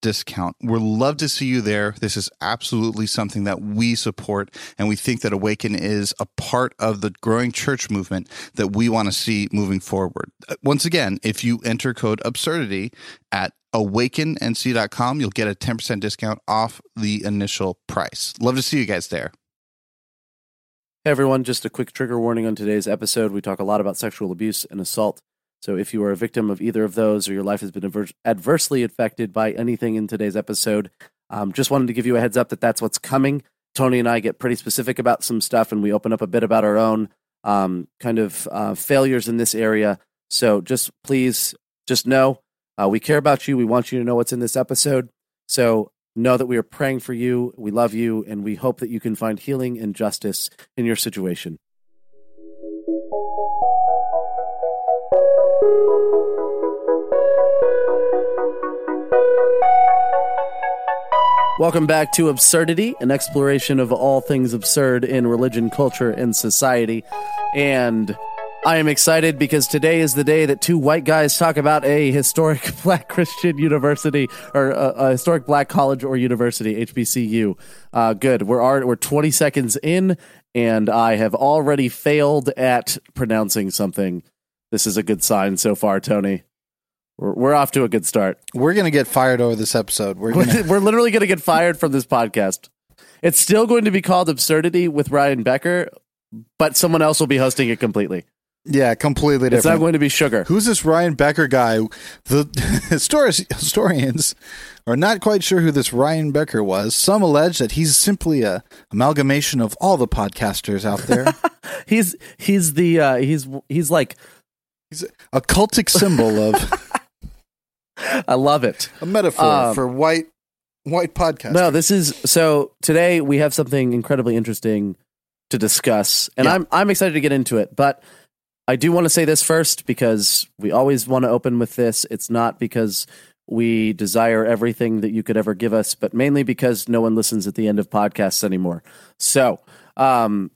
discount. We'd love to see you there. This is absolutely something that we support, and we think that Awaken is a part of the growing church movement that we want to see moving forward. Uh, once again, if you enter code absurdity at awakennc.com, you'll get a 10% discount off the initial price. Love to see you guys there. Hey everyone, just a quick trigger warning on today's episode. We talk a lot about sexual abuse and assault. So if you are a victim of either of those or your life has been adver- adversely affected by anything in today's episode, um, just wanted to give you a heads up that that's what's coming. Tony and I get pretty specific about some stuff and we open up a bit about our own um, kind of uh, failures in this area. So just please, just know uh, we care about you. We want you to know what's in this episode. So know that we are praying for you. We love you and we hope that you can find healing and justice in your situation. Welcome back to Absurdity, an exploration of all things absurd in religion, culture, and society. And I am excited because today is the day that two white guys talk about a historic black Christian university or a, a historic black college or university, HBCU. Uh, good. We're already, we're 20 seconds in, and I have already failed at pronouncing something. This is a good sign so far, Tony. We're, we're off to a good start. We're going to get fired over this episode. We're, gonna... we're literally going to get fired from this podcast. It's still going to be called Absurdity with Ryan Becker, but someone else will be hosting it completely. Yeah, completely different. It's not going to be sugar. Who's this Ryan Becker guy? The historians are not quite sure who this Ryan Becker was. Some allege that he's simply a amalgamation of all the podcasters out there. he's he's the uh, he's he's like he's a cultic symbol of I love it. A metaphor um, for white white podcast. No, this is so today we have something incredibly interesting to discuss, and yeah. I'm I'm excited to get into it. But I do want to say this first because we always want to open with this. It's not because we desire everything that you could ever give us, but mainly because no one listens at the end of podcasts anymore. So, um,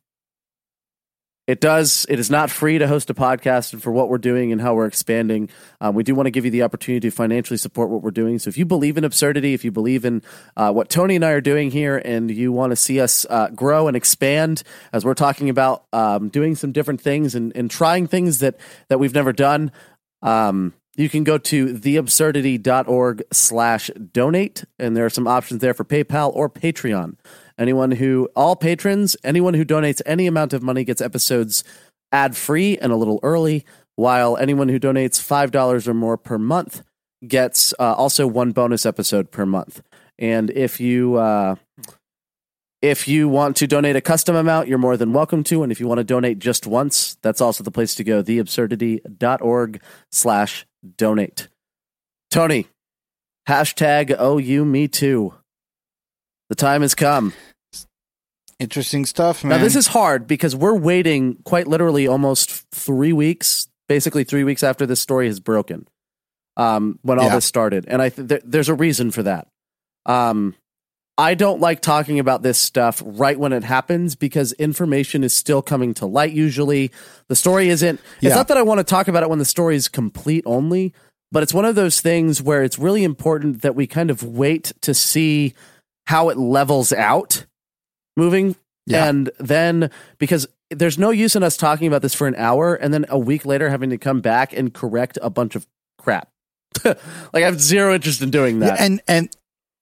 it does. It is not free to host a podcast, and for what we're doing and how we're expanding, um, we do want to give you the opportunity to financially support what we're doing. So, if you believe in absurdity, if you believe in uh, what Tony and I are doing here, and you want to see us uh, grow and expand, as we're talking about um, doing some different things and, and, trying things that that we've never done, um, you can go to theabsurdity.org slash donate, and there are some options there for PayPal or Patreon. Anyone who, all patrons, anyone who donates any amount of money gets episodes ad free and a little early, while anyone who donates $5 or more per month gets uh, also one bonus episode per month. And if you, uh, if you want to donate a custom amount, you're more than welcome to. And if you want to donate just once, that's also the place to go, theabsurdity.org slash donate. Tony, hashtag OU me too. The time has come. Interesting stuff, man. Now, this is hard because we're waiting quite literally almost three weeks, basically three weeks after this story has broken, um, when all yeah. this started. And I th- th- there's a reason for that. Um, I don't like talking about this stuff right when it happens because information is still coming to light usually. The story isn't, yeah. it's not that I want to talk about it when the story is complete only, but it's one of those things where it's really important that we kind of wait to see how it levels out moving. Yeah. And then because there's no use in us talking about this for an hour and then a week later having to come back and correct a bunch of crap. like I have zero interest in doing that. Yeah, and and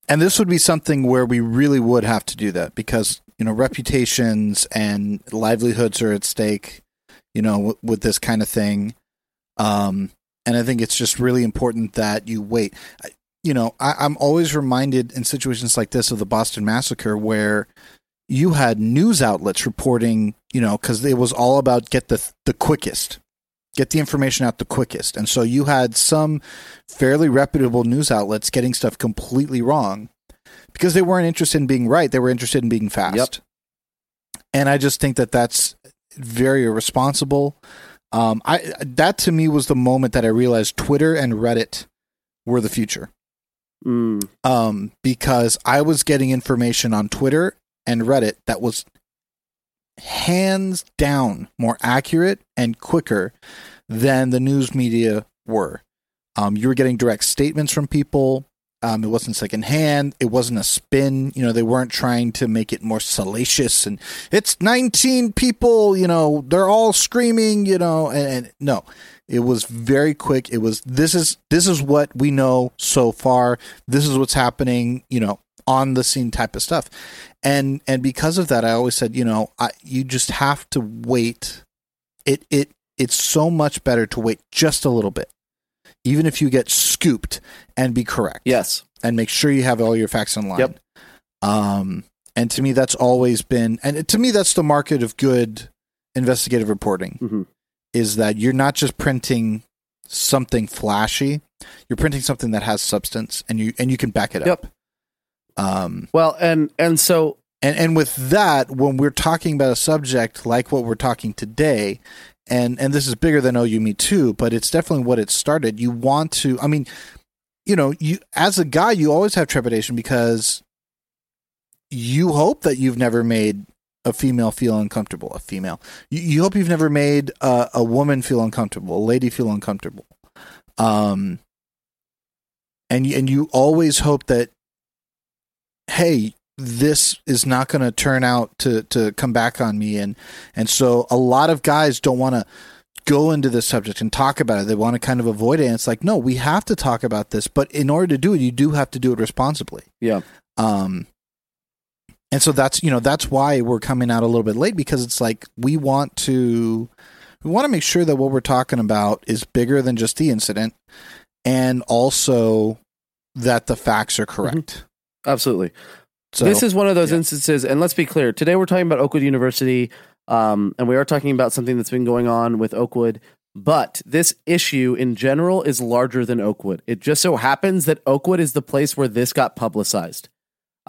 and this would be something where we really would have to do that because you know reputations and livelihoods are at stake. You know, w- with this kind of thing, um, and I think it's just really important that you wait. You know, I, I'm always reminded in situations like this of the Boston Massacre where you had news outlets reporting, you know, because it was all about get the the quickest, get the information out the quickest, and so you had some fairly reputable news outlets getting stuff completely wrong because they weren't interested in being right; they were interested in being fast. Yep. And I just think that that's very irresponsible. Um, I that to me was the moment that I realized Twitter and Reddit were the future Mm, um, because I was getting information on Twitter and Reddit that was hands down more accurate and quicker than the news media were. Um, you were getting direct statements from people. Um, it wasn't secondhand. It wasn't a spin. You know, they weren't trying to make it more salacious and it's 19 people, you know, they're all screaming, you know, and, and no, it was very quick. It was, this is, this is what we know so far. This is what's happening, you know, on the scene type of stuff. And, and because of that, I always said, you know, I, you just have to wait. It, it, it's so much better to wait just a little bit even if you get scooped and be correct yes. and make sure you have all your facts in line. Yep. Um, and to me, that's always been, and to me, that's the market of good investigative reporting Mhm. Is that you're not just printing something flashy, you're printing something that has substance and you, and you can back it Yep. up. Um, Well, and and so and, and with that, when we're talking about a subject like what we're talking today, and and this is bigger than OU Me Too, but it's definitely what it started. You want to, I mean, you know, you as a guy, you always have trepidation because you hope that you've never made a female feel uncomfortable. A female, you, you hope you've never made a, a woman feel uncomfortable, a lady feel uncomfortable. Um, and you, and you always hope that, hey, this is not going to turn out to to come back on me and and so a lot of guys don't want to go into this subject and talk about it they want to kind of avoid it and it's like no we have to talk about this but in order to do it you do have to do it responsibly yeah. um and so that's you know that's why we're coming out a little bit late because it's like we want to we want to make sure that what we're talking about is bigger than just the incident and also that the facts are correct Absolutely. so this is one of those yeah. instances, and let's be clear. Today we're talking about Oakwood University, um, and we are talking about something that's been going on with Oakwood. But this issue in general is larger than Oakwood. It just so happens that Oakwood is the place where this got publicized,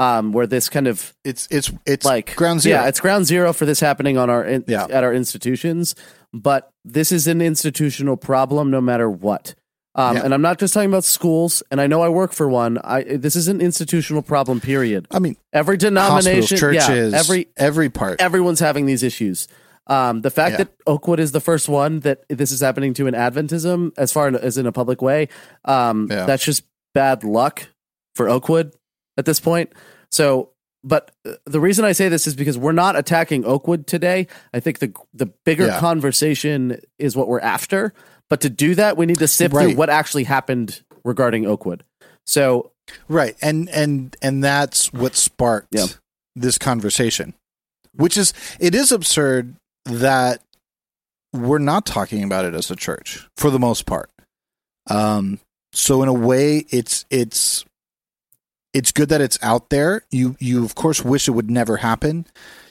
um, where this kind of it's it's it's like ground zero Yeah, it's ground zero for this happening on our in, Yeah. at our institutions. But this is an institutional problem, no matter what. Um, Yeah. And I'm not just talking about schools. And I know I work for one. I this is an institutional problem. Period. I mean, Every denomination, churches, yeah, every every part. everyone's having these issues. Um, the fact Yeah. that Oakwood is the first one that this is happening to in Adventism, as far as in a public way, um, Yeah. that's just bad luck for Oakwood at this point. So, but uh, the reason I say this is because we're not attacking Oakwood today. I think the the bigger Yeah. conversation is what we're after. But to do that, we need to sift through what actually happened regarding Oakwood. So, right, and and and that's what sparked Yeah. this conversation, which is it is absurd that we're not talking about it as a church for the most part. Um, so in a way, it's it's it's good that it's out there. You you of course wish it would never happen.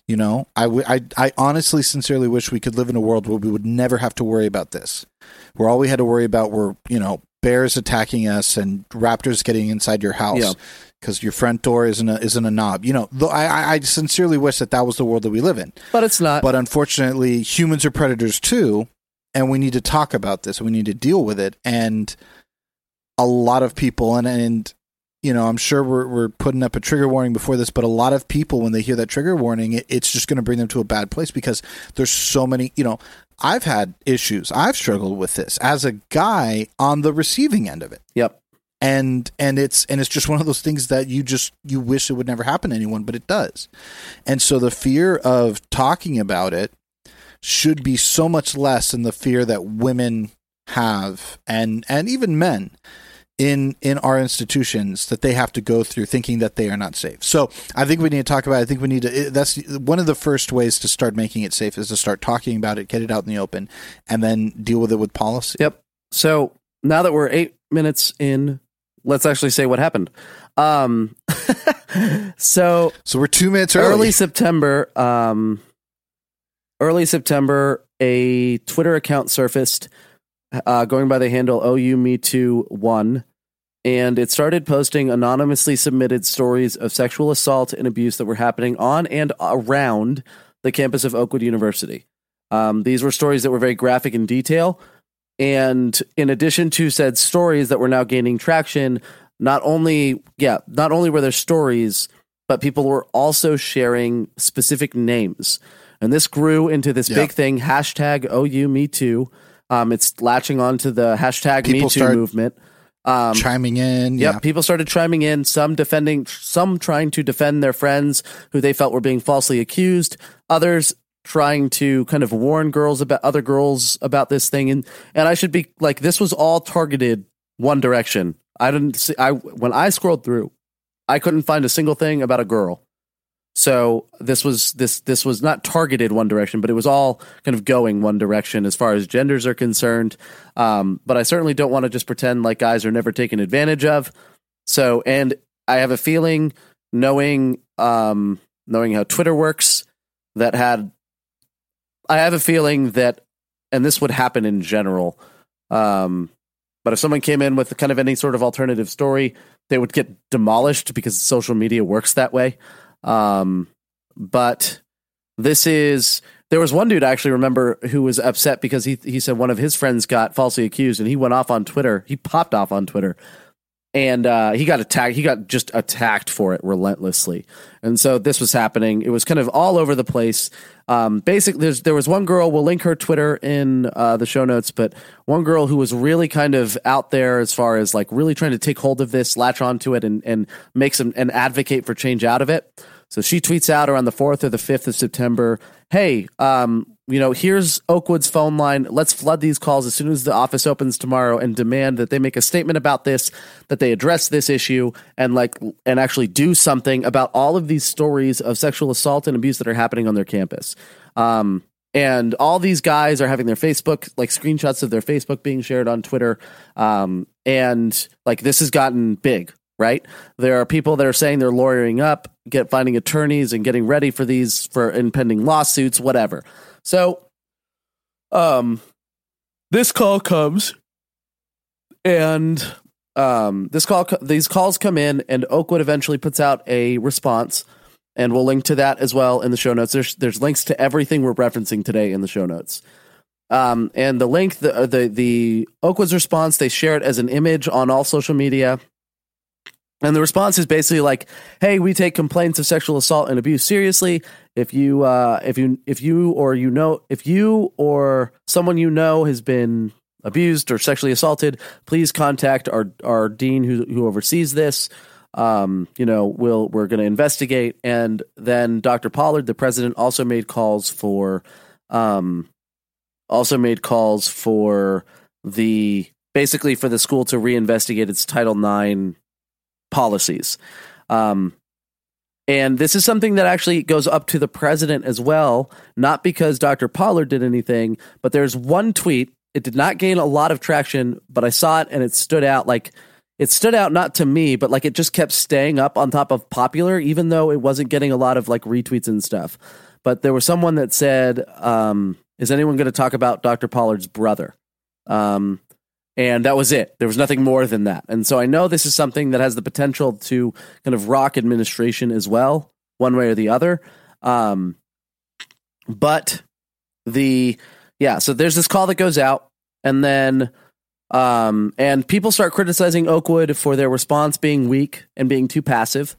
You know, I, w- I, I honestly, sincerely wish we could live in a world where we would never have to worry about this, where all we had to worry about were, you know, bears attacking us and raptors getting inside your house because your front door isn't a, isn't a knob. You know, I- I sincerely wish that that was the world that we live in. but it's not. But unfortunately, humans are predators too, and we need to talk about this. We need to deal with it. And a lot of people, and and you know, I'm sure we're we're putting up a trigger warning before this, but a lot of people, when they hear that trigger warning, it, it's just going to bring them to a bad place because there's so many. You know, I've had issues. I've struggled with this as a guy on the receiving end of it yep. and and it's and it's just one of those things that you just you wish it would never happen to anyone but it does and so the fear of talking about it should be so much less than the fear that women have and and even men in in our institutions that they have to go through thinking that they are not safe. So I think we need to talk about. It. I think we need to. That's one of the first ways to start making it safe is to start talking about it, get it out in the open, and then deal with it with policy. Yep. So now that we're eight minutes in, let's actually say what happened. Um, so so we're two minutes early. Early September. Um, early September, a Twitter account surfaced uh, going by the handle OU Me Too One and it started posting anonymously submitted stories of sexual assault and abuse that were happening on and around the campus of Oakwood University. Um, these were stories that were very graphic in detail. And in addition to said stories that were now gaining traction, not only, yeah, not only were there stories, but people were also sharing specific names. And this grew into this yeah. big thing, hashtag OU Me Too. Um, it's latching onto the hashtag people Me Too start- movement um, chiming in. Yeah. People started chiming in. Some defending, some trying to defend their friends who they felt were being falsely accused. Others trying to kind of warn girls about other girls about this thing. And and I should be like, this was all targeted one direction. I didn't see. I when I scrolled through, I couldn't find a single thing about a girl. So this was this this was not targeted one direction, but it was all kind of going one direction as far as genders are concerned. Um, but I certainly don't want to just pretend like guys are never taken advantage of. So, and I have a feeling, knowing um, knowing how Twitter works, that had I have a feeling that, and this would happen in general. Um, but if someone came in with kind of any sort of alternative story, they would get demolished because social media works that way. Um, but this is there was one dude I actually remember who was upset because he he said one of his friends got falsely accused and he went off on Twitter. He popped off on Twitter. And uh, he got attacked. He got just attacked for it relentlessly, and so this was happening. It was kind of all over the place. Um, basically, there was one girl. We'll link her Twitter in uh, the show notes, but one girl who was really kind of out there as far as like really trying to take hold of this, latch onto it, and and make some and advocate for change out of it. So she tweets out around the 4th or the 5th of September, hey, um, you know, here's Oakwood's phone line. Let's flood these calls as soon as the office opens tomorrow and demand that they make a statement about this, that they address this issue and like and actually do something about all of these stories of sexual assault and abuse that are happening on their campus. Um, and all these guys are having their Facebook like screenshots of their Facebook being shared on Twitter. Um, and like this has gotten big right? There are people that are saying they're lawyering up, get finding attorneys and getting ready for these for impending lawsuits, whatever. So, um, this call comes, and um, this call these calls come in, and Oakwood eventually puts out a response, and we'll link to that as well in the show notes. There's there's links to everything we're referencing today in the show notes. Um, and the link, the, the the Oakwood's response, they share it as an image on all social media. And the response is basically like, "Hey, we take complaints of sexual assault and abuse seriously. If you, uh, if you, if you or you know, if you or someone you know has been abused or sexually assaulted, please contact our our dean who who oversees this. Um, you know, we'll we're going to investigate." And then Dr. Pollard, the president, also made calls for, um, also made calls for the basically for the school to reinvestigate its Title IX policies. Um, and this is something that actually goes up to the president as well, not because Dr. Pollard did anything, but there's one tweet. It did not gain a lot of traction, but I saw it and it stood out like it stood out not to me, but like it just kept staying up on top of popular, even though it wasn't getting a lot of like retweets and stuff. But there was someone that said, um, "Is anyone going to talk about Dr. Pollard's brother?" Um, and that was it. There was nothing more than that. And so I know this is something that has the potential to kind of rock administration as well, one way or the other. Um, but the yeah, so there's this call that goes out, and then um, and people start criticizing Oakwood for their response being weak and being too passive.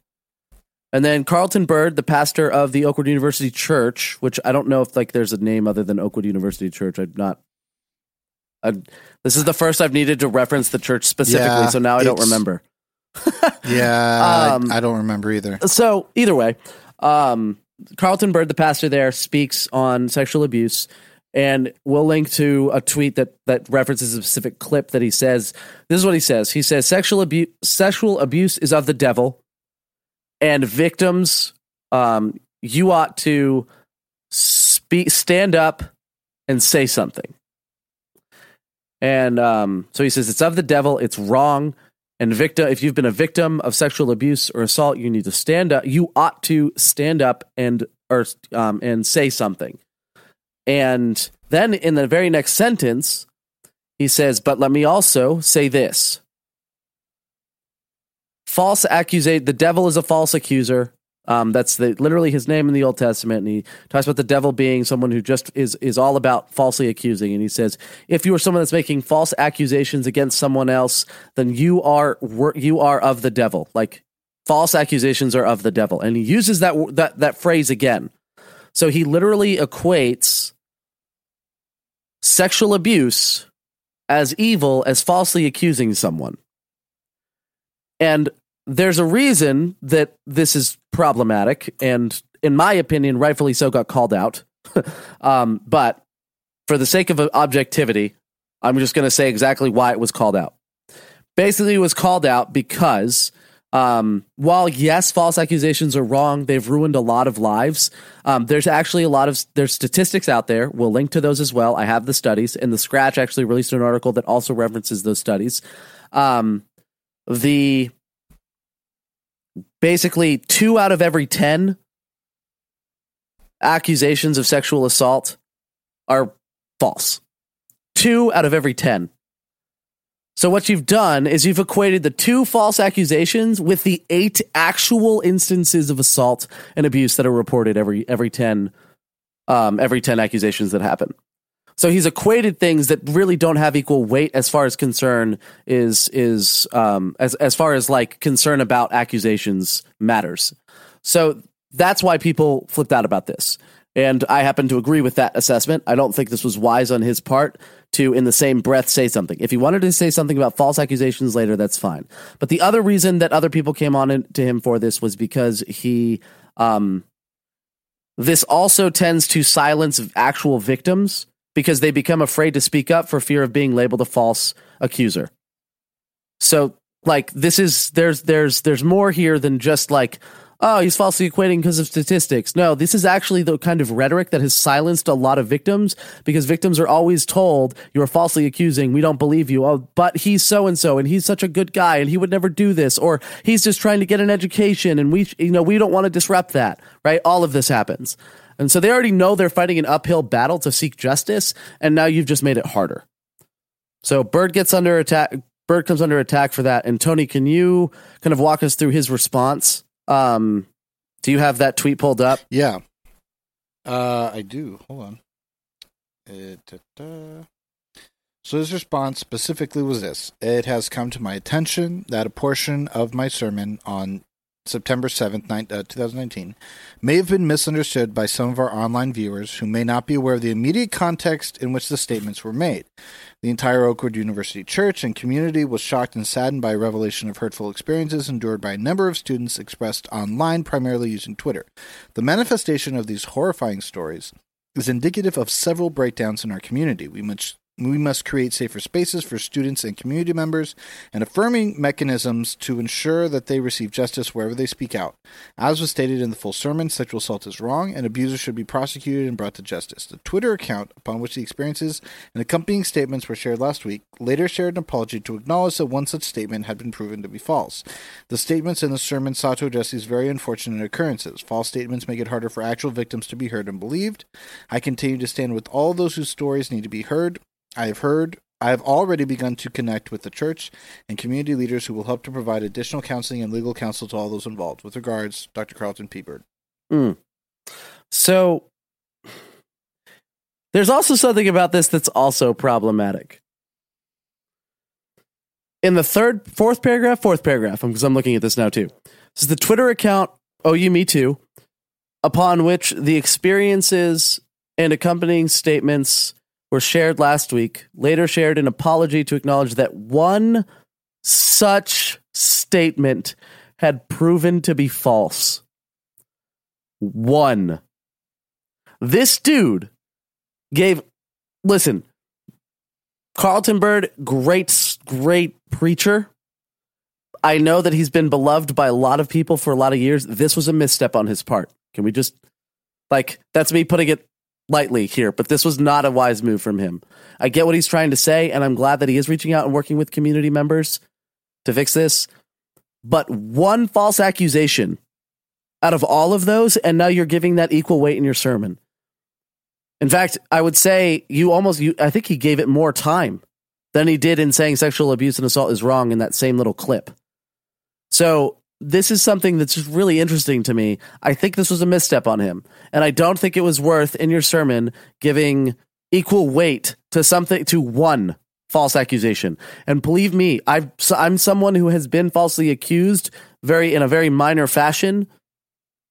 And then Carlton Byrd, the pastor of the Oakwood University Church, which I don't know if like there's a name other than Oakwood University Church. I'm not I, this is the first I've needed to reference the church specifically, yeah, so now I don't remember. yeah, um, I, I, don't remember either. So either way, um, Carlton Byrd, the pastor there, speaks on sexual abuse, and we'll link to a tweet that that references a specific clip that he says. This is what he says. He says sexual abuse sexual abuse is of the devil, and victims, um, you ought to speak, stand up, and say something. And um, so he says it's of the devil. It's wrong. And victim, if you've been a victim of sexual abuse or assault, you need to stand up. You ought to stand up and or um, and say something. And then in the very next sentence, he says, "But let me also say this: false accusation. The devil is a false accuser. Um, that's the, literally his name in the Old Testament, and he talks about the devil being someone who just is is all about falsely accusing. And he says, if you are someone that's making false accusations against someone else, then you are you are of the devil. Like false accusations are of the devil, and he uses that that that phrase again. So he literally equates sexual abuse as evil as falsely accusing someone. And there's a reason that this is problematic, and in my opinion, rightfully so, got called out. um, but for the sake of objectivity, I'm just going to say exactly why it was called out. Basically, it was called out because um, while yes, false accusations are wrong, they've ruined a lot of lives. Um, there's actually a lot of there's statistics out there. We'll link to those as well. I have the studies, and the Scratch actually released an article that also references those studies. Um, the basically two out of every 10 accusations of sexual assault are false. Two out of every 10. So, what you've done is you've equated the two false accusations with the eight actual instances of assault and abuse that are reported every, every 10, um, every 10 accusations that happen. So he's equated things that really don't have equal weight as far as concern is is um, as as far as like concern about accusations matters. So that's why people flipped out about this. And I happen to agree with that assessment. I don't think this was wise on his part to, in the same breath, say something. If he wanted to say something about false accusations later, that's fine. But the other reason that other people came on to him for this was because he, um, this also tends to silence actual victims because they become afraid to speak up for fear of being labeled a false accuser. So like this is there's there's there's more here than just like oh he's falsely equating because of statistics. No, this is actually the kind of rhetoric that has silenced a lot of victims because victims are always told you're falsely accusing, we don't believe you. Oh, but he's so and so and he's such a good guy and he would never do this or he's just trying to get an education and we you know we don't want to disrupt that, right? All of this happens. And so they already know they're fighting an uphill battle to seek justice, and now you've just made it harder. So Byrd gets under attack. Byrd comes under attack for that. And Tony, can you kind of walk us through his response? Um, do you have that tweet pulled up? Yeah, uh, I do. Hold on. Uh, so his response specifically was this: It has come to my attention that a portion of my sermon on September 7th, 2019, uh, may have been misunderstood by some of our online viewers who may not be aware of the immediate context in which the statements were made. The entire Oakwood University Church and community was shocked and saddened by a revelation of hurtful experiences endured by a number of students expressed online, primarily using Twitter. The manifestation of these horrifying stories is indicative of several breakdowns in our community. We must we must create safer spaces for students and community members and affirming mechanisms to ensure that they receive justice wherever they speak out. As was stated in the full sermon, sexual assault is wrong and abusers should be prosecuted and brought to justice. The Twitter account upon which the experiences and accompanying statements were shared last week later shared an apology to acknowledge that one such statement had been proven to be false. The statements in the sermon sought to address these very unfortunate occurrences. False statements make it harder for actual victims to be heard and believed. I continue to stand with all those whose stories need to be heard I have heard I have already begun to connect with the church and community leaders who will help to provide additional counseling and legal counsel to all those involved. With regards, Dr. Carlton P. Byrd. Mm. So there's also something about this that's also problematic. In the third, fourth paragraph, fourth paragraph, because I'm looking at this now too. This is the Twitter account, OU Me Too, upon which the experiences and accompanying statements were shared last week, later shared an apology to acknowledge that one such statement had proven to be false. One. This dude gave listen, Carlton Byrd, great, great preacher. I know that he's been beloved by a lot of people for a lot of years. This was a misstep on his part. Can we just, like, that's me putting it lightly here, but this was not a wise move from him. I get what he's trying to say, and I'm glad that he is reaching out and working with community members to fix this. But one false accusation out of all of those, and now you're giving that equal weight in your sermon. In fact, I would say you almost, you, I think he gave it more time than he did in saying sexual abuse and assault is wrong in that same little clip. So this is something that's just really interesting to me. I think this was a misstep on him, and I don't think it was worth in your sermon giving equal weight to something to one false accusation. And believe me, i am someone who has been falsely accused very in a very minor fashion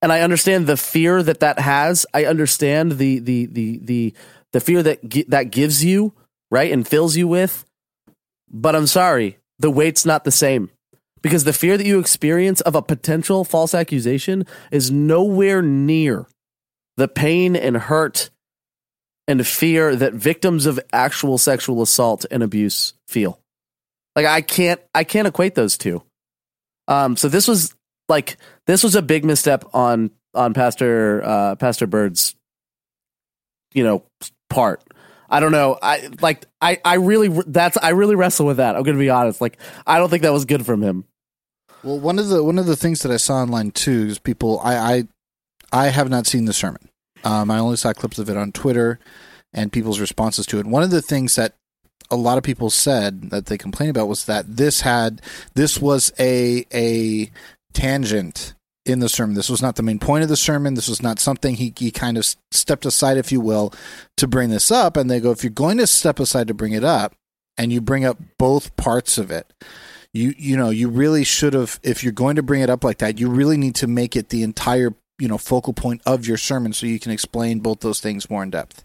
and I understand the fear that that has. I understand the the the the the fear that that gives you right and fills you with. But I'm sorry, the weight's not the same because the fear that you experience of a potential false accusation is nowhere near the pain and hurt and fear that victims of actual sexual assault and abuse feel. Like I can't I can't equate those two. Um, so this was like this was a big misstep on on Pastor uh, Pastor Byrd's you know part. I don't know. I like I I really that's I really wrestle with that. I'm going to be honest. Like I don't think that was good from him. Well, one of the one of the things that I saw online too is people I I, I have not seen the sermon. Um, I only saw clips of it on Twitter and people's responses to it. One of the things that a lot of people said that they complained about was that this had this was a a tangent in the sermon. This was not the main point of the sermon. This was not something he, he kind of stepped aside, if you will, to bring this up. And they go, if you're going to step aside to bring it up, and you bring up both parts of it, you you know you really should have. If you're going to bring it up like that, you really need to make it the entire you know focal point of your sermon, so you can explain both those things more in depth.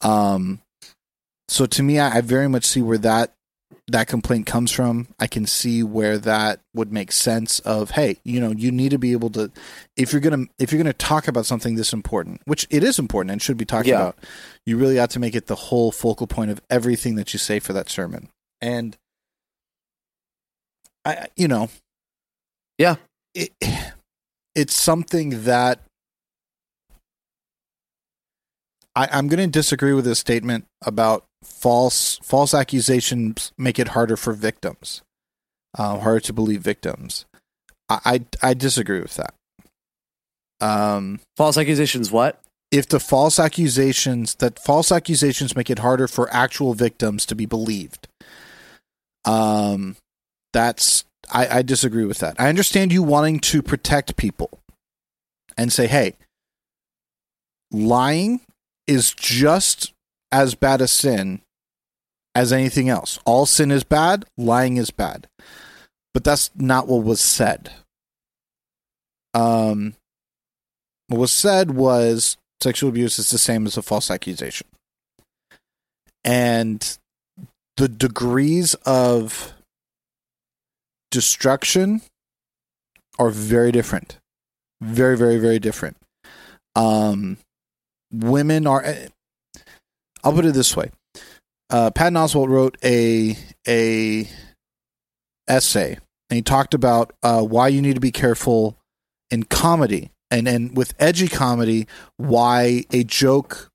Um, so to me, I, I very much see where that that complaint comes from. I can see where that would make sense of hey, you know, you need to be able to if you're going to if you're to talk about something this important, which it is important and should be talked yeah. about, you really ought to make it the whole focal point of everything that you say for that sermon. And I you know, yeah. It, it's something that I, I'm going to disagree with this statement about false false accusations make it harder for victims, uh, harder to believe victims. I, I, I disagree with that. Um, false accusations. What? If the false accusations that false accusations make it harder for actual victims to be believed, um, that's I, I disagree with that. I understand you wanting to protect people and say, hey, lying is just as bad a sin as anything else. All sin is bad, lying is bad. But that's not what was said. Um, what was said was sexual abuse is the same as a false accusation. And the degrees of destruction are very different. Very, very, very different. Um, women are I'll put it this way: uh, Patton Oswalt wrote a a essay, and he talked about uh, why you need to be careful in comedy, and and with edgy comedy, why a joke,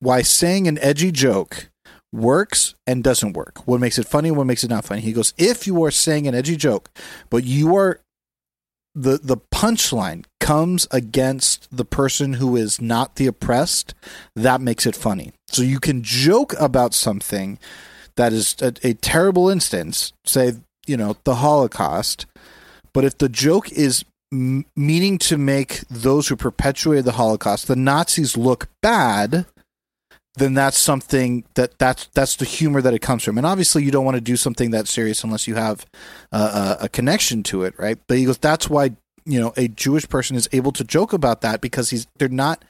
why saying an edgy joke works and doesn't work. What makes it funny, what makes it not funny. He goes, if you are saying an edgy joke, but you are the the punchline comes against the person who is not the oppressed, that makes it funny. So you can joke about something that is a, a terrible instance, say, you know, the Holocaust, but if the joke is meaning to make those who perpetuated the Holocaust, the Nazis look bad, then that's something that that's that's the humor that it comes from. And obviously, you don't want to do something that serious unless you have uh, a, a connection to it, right? But he goes, that's why you know a Jewish person is able to joke about that because he's they're not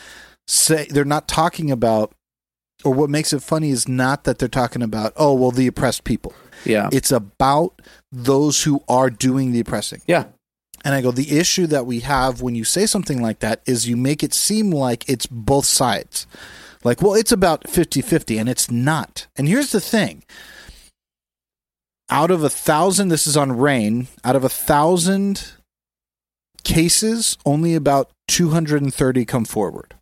say they're not talking about or what makes it funny is not that they're talking about oh well the oppressed people. Yeah. It's about those who are doing the oppressing. Yeah. And I go, the issue that we have when you say something like that is you make it seem like it's both sides. Like, well, it's about 50 50, and it's not. And here's the thing out of a thousand, this is on RAINN, out of a thousand cases, only about 230 come forward.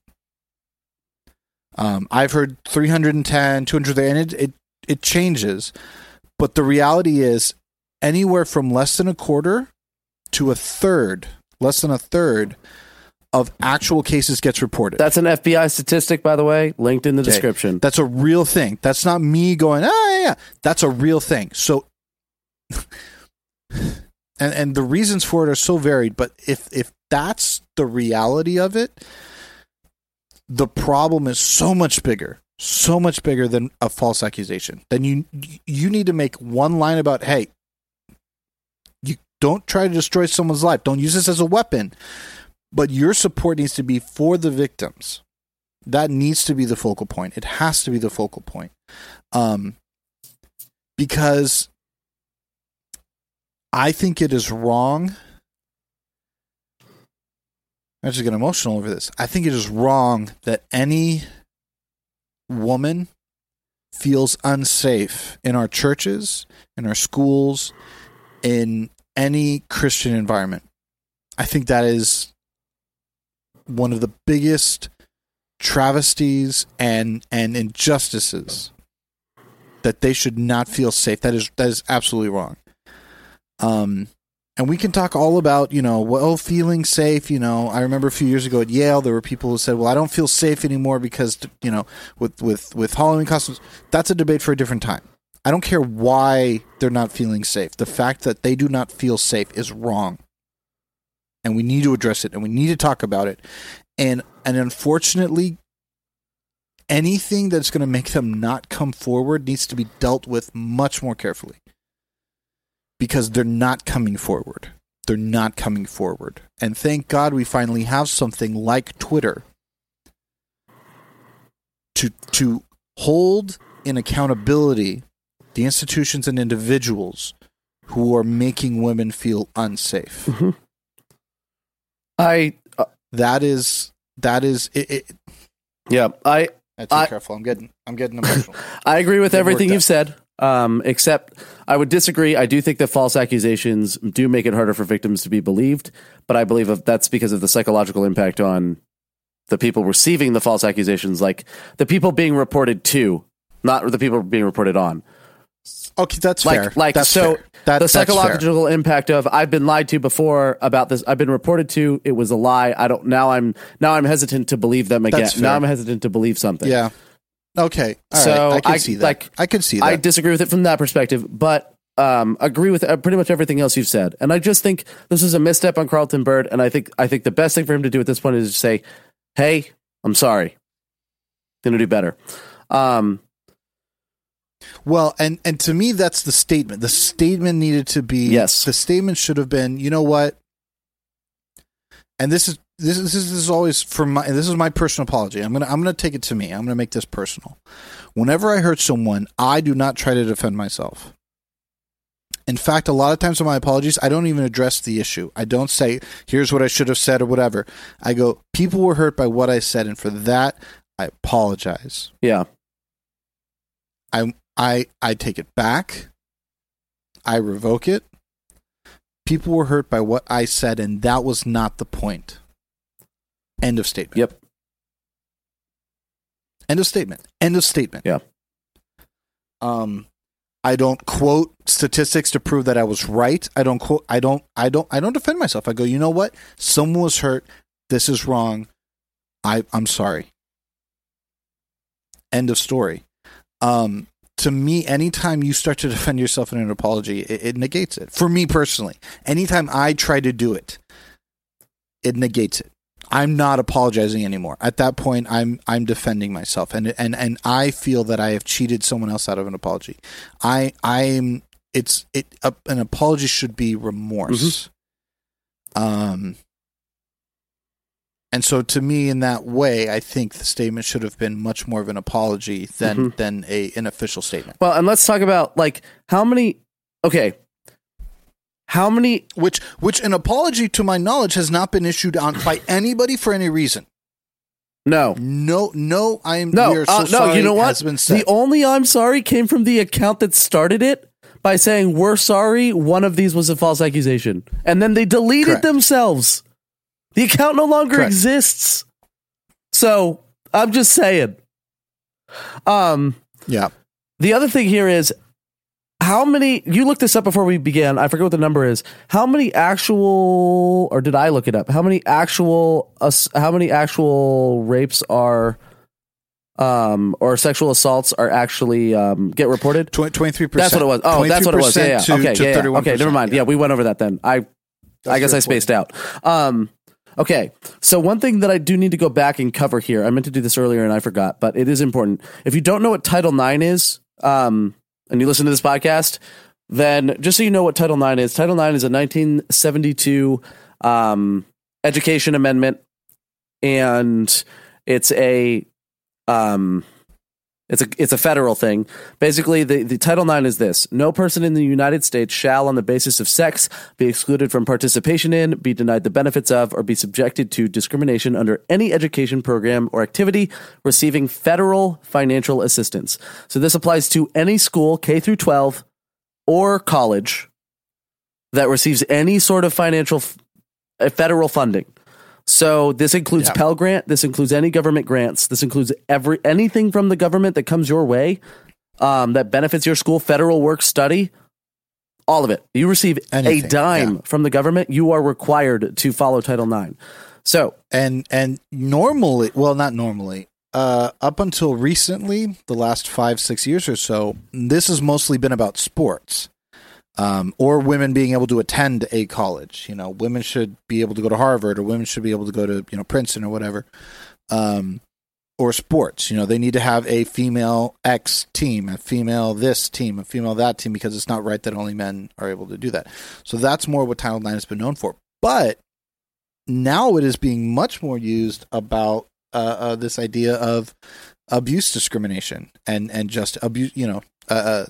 Um, I've heard 310, 200, and it, it, it changes. But the reality is, anywhere from less than a quarter to a third, less than a third of actual cases gets reported. That's an FBI statistic, by the way, linked in the Okay. description. That's a real thing. That's not me going, ah, yeah, yeah. That's a real thing. So, and and the reasons for it are so varied. But if if that's the reality of it, the problem is so much bigger, so much bigger than a false accusation. Then you you need to make one line about, hey, you don't try to destroy someone's life. Don't use this as a weapon. But your support needs to be for the victims that needs to be the focal point. It has to be the focal point. Um, because I think it is wrong. I'm just getting emotional over this. I think it is wrong that any woman feels unsafe in our churches, in our schools, in any Christian environment. I think that is one of the biggest travesties and and injustices that they should not feel safe. That is that is absolutely wrong. Um, and we can talk all about you know well feeling safe. You know, I remember a few years ago at Yale there were people who said, "Well, I don't feel safe anymore because you know with with with Halloween costumes." That's a debate for a different time. I don't care why they're not feeling safe. The fact that they do not feel safe is wrong. And we need to address it and we need to talk about it. And and unfortunately anything that's going to make them not come forward needs to be dealt with much more carefully. Because they're not coming forward. They're not coming forward. And thank God we finally have something like Twitter to to hold in accountability the institutions and individuals who are making women feel unsafe. Mm-hmm. I uh, That is that is it. it yeah, I I have to be I- careful. I'm getting I'm getting emotional. I agree with They've everything you've said. Um, except I would disagree. I do think that false accusations do make it harder for victims to be believed, but I believe that's because of the psychological impact on the people receiving the false accusations, like the people being reported to, not the people being reported on. Okay, that's Like, fair. like that's so. That, the psychological impact of I've been lied to before about this. I've been reported to. It was a lie. I don't now. I'm now I'm hesitant to believe them again. Now I'm hesitant to believe something. Yeah. Okay. All right. So, I can I- see that. like, I can see that. I disagree with it from that perspective, but um, agree with uh, pretty much everything else you've said. And I just think this is a misstep on Carlton Byrd. And I think I think the best thing for him to do at this point is to say, "Hey, I'm sorry. Gonna do better." Um, Well, and and to me, that's the statement. The statement needed to be Yes. The statement should have been, you know what? And this is this is this is always for my this is my personal apology. I'm gonna I'm gonna take it to me. I'm gonna make this personal. Whenever I hurt someone, I do not try to defend myself. In fact, a lot of times in my apologies, I don't even address the issue. I don't say, "Here's what I should have said" or whatever. I go, "People were hurt by what I said, and for that, I apologize." yeah, I I I take it back. I revoke it. People were hurt by what I said, and that was not the point. End of statement. Yep. End of statement. End of statement. Yeah. Um, I don't quote statistics to prove that I was right. I don't quote. I don't. I don't. I don't defend myself. I go. You know what? Someone was hurt. This is wrong. I. I'm sorry. End of story. Um, to me, anytime you start to defend yourself in an apology, it, it negates it. For me personally, anytime I try to do it, it negates it. I'm not apologizing anymore. At that point, I'm I'm defending myself, and and and I feel that I have cheated someone else out of an apology. I I'm it's it a, an apology should be remorse. Um. And so, to me, in that way, I think the statement should have been much more of an apology than Mhm. than a an official statement. well, and let's talk about like how many. Okay, how many? Which which an apology, to my knowledge, has not been issued on by anybody for any reason. No. No, no, I'm No, are so uh, no. You know what? Has been said. The only "I'm sorry" came from the account that started it by saying "We're sorry." One of these was a false accusation, and then they deleted Correct. themselves. The account no longer Correct. exists. So I'm just saying. Um, yeah, the other thing here is how many you looked this up before we began. I forget what the number is. How many actual or did I look it up? How many actual ass- how many actual rapes are um or sexual assaults are actually um get reported? twenty three percent. That's what it was. Oh, that's what it was. Yeah, yeah. To, okay, to yeah, yeah. Okay, never mind. Yeah. we went over that then. I I guess I spaced out. Um, okay, so one thing that I do need to go back and cover here, I meant to do this earlier and I forgot, but it is important. If you don't know what Title IX is, um, and you listen to this podcast, then just so you know what Title IX is, Title IX is a 1972 um, education amendment, and it's a um, it's a it's a federal thing. Basically, the, the Title IX is this: No person in the United States shall, on the basis of sex, be excluded from participation in, be denied the benefits of, or be subjected to discrimination under any education program or activity receiving federal financial assistance. So this applies to any school, K through twelve, or college that receives any sort of financial f- uh, federal funding. So this includes Yeah. Pell Grant. This includes any government grants. This includes every anything from the government that comes your way um, that benefits your school. Federal work study, all of it. You receive Anything, a dime yeah. from the government. You are required to follow Title IX. So and and normally, well, not normally. Uh, up until recently, the last five six years or so, this has mostly been about sports. Um, or women being able to attend a college. You know, women should be able to go to Harvard, or women should be able to go to you know Princeton or whatever. Um, or sports. You know, they need to have a female X team, a female this team, a female that team, because it's not right that only men are able to do that. So that's more what Title IX has been known for. But now it is being much more used about uh, uh, this idea of abuse discrimination and and just abuse. You know, uh, uh,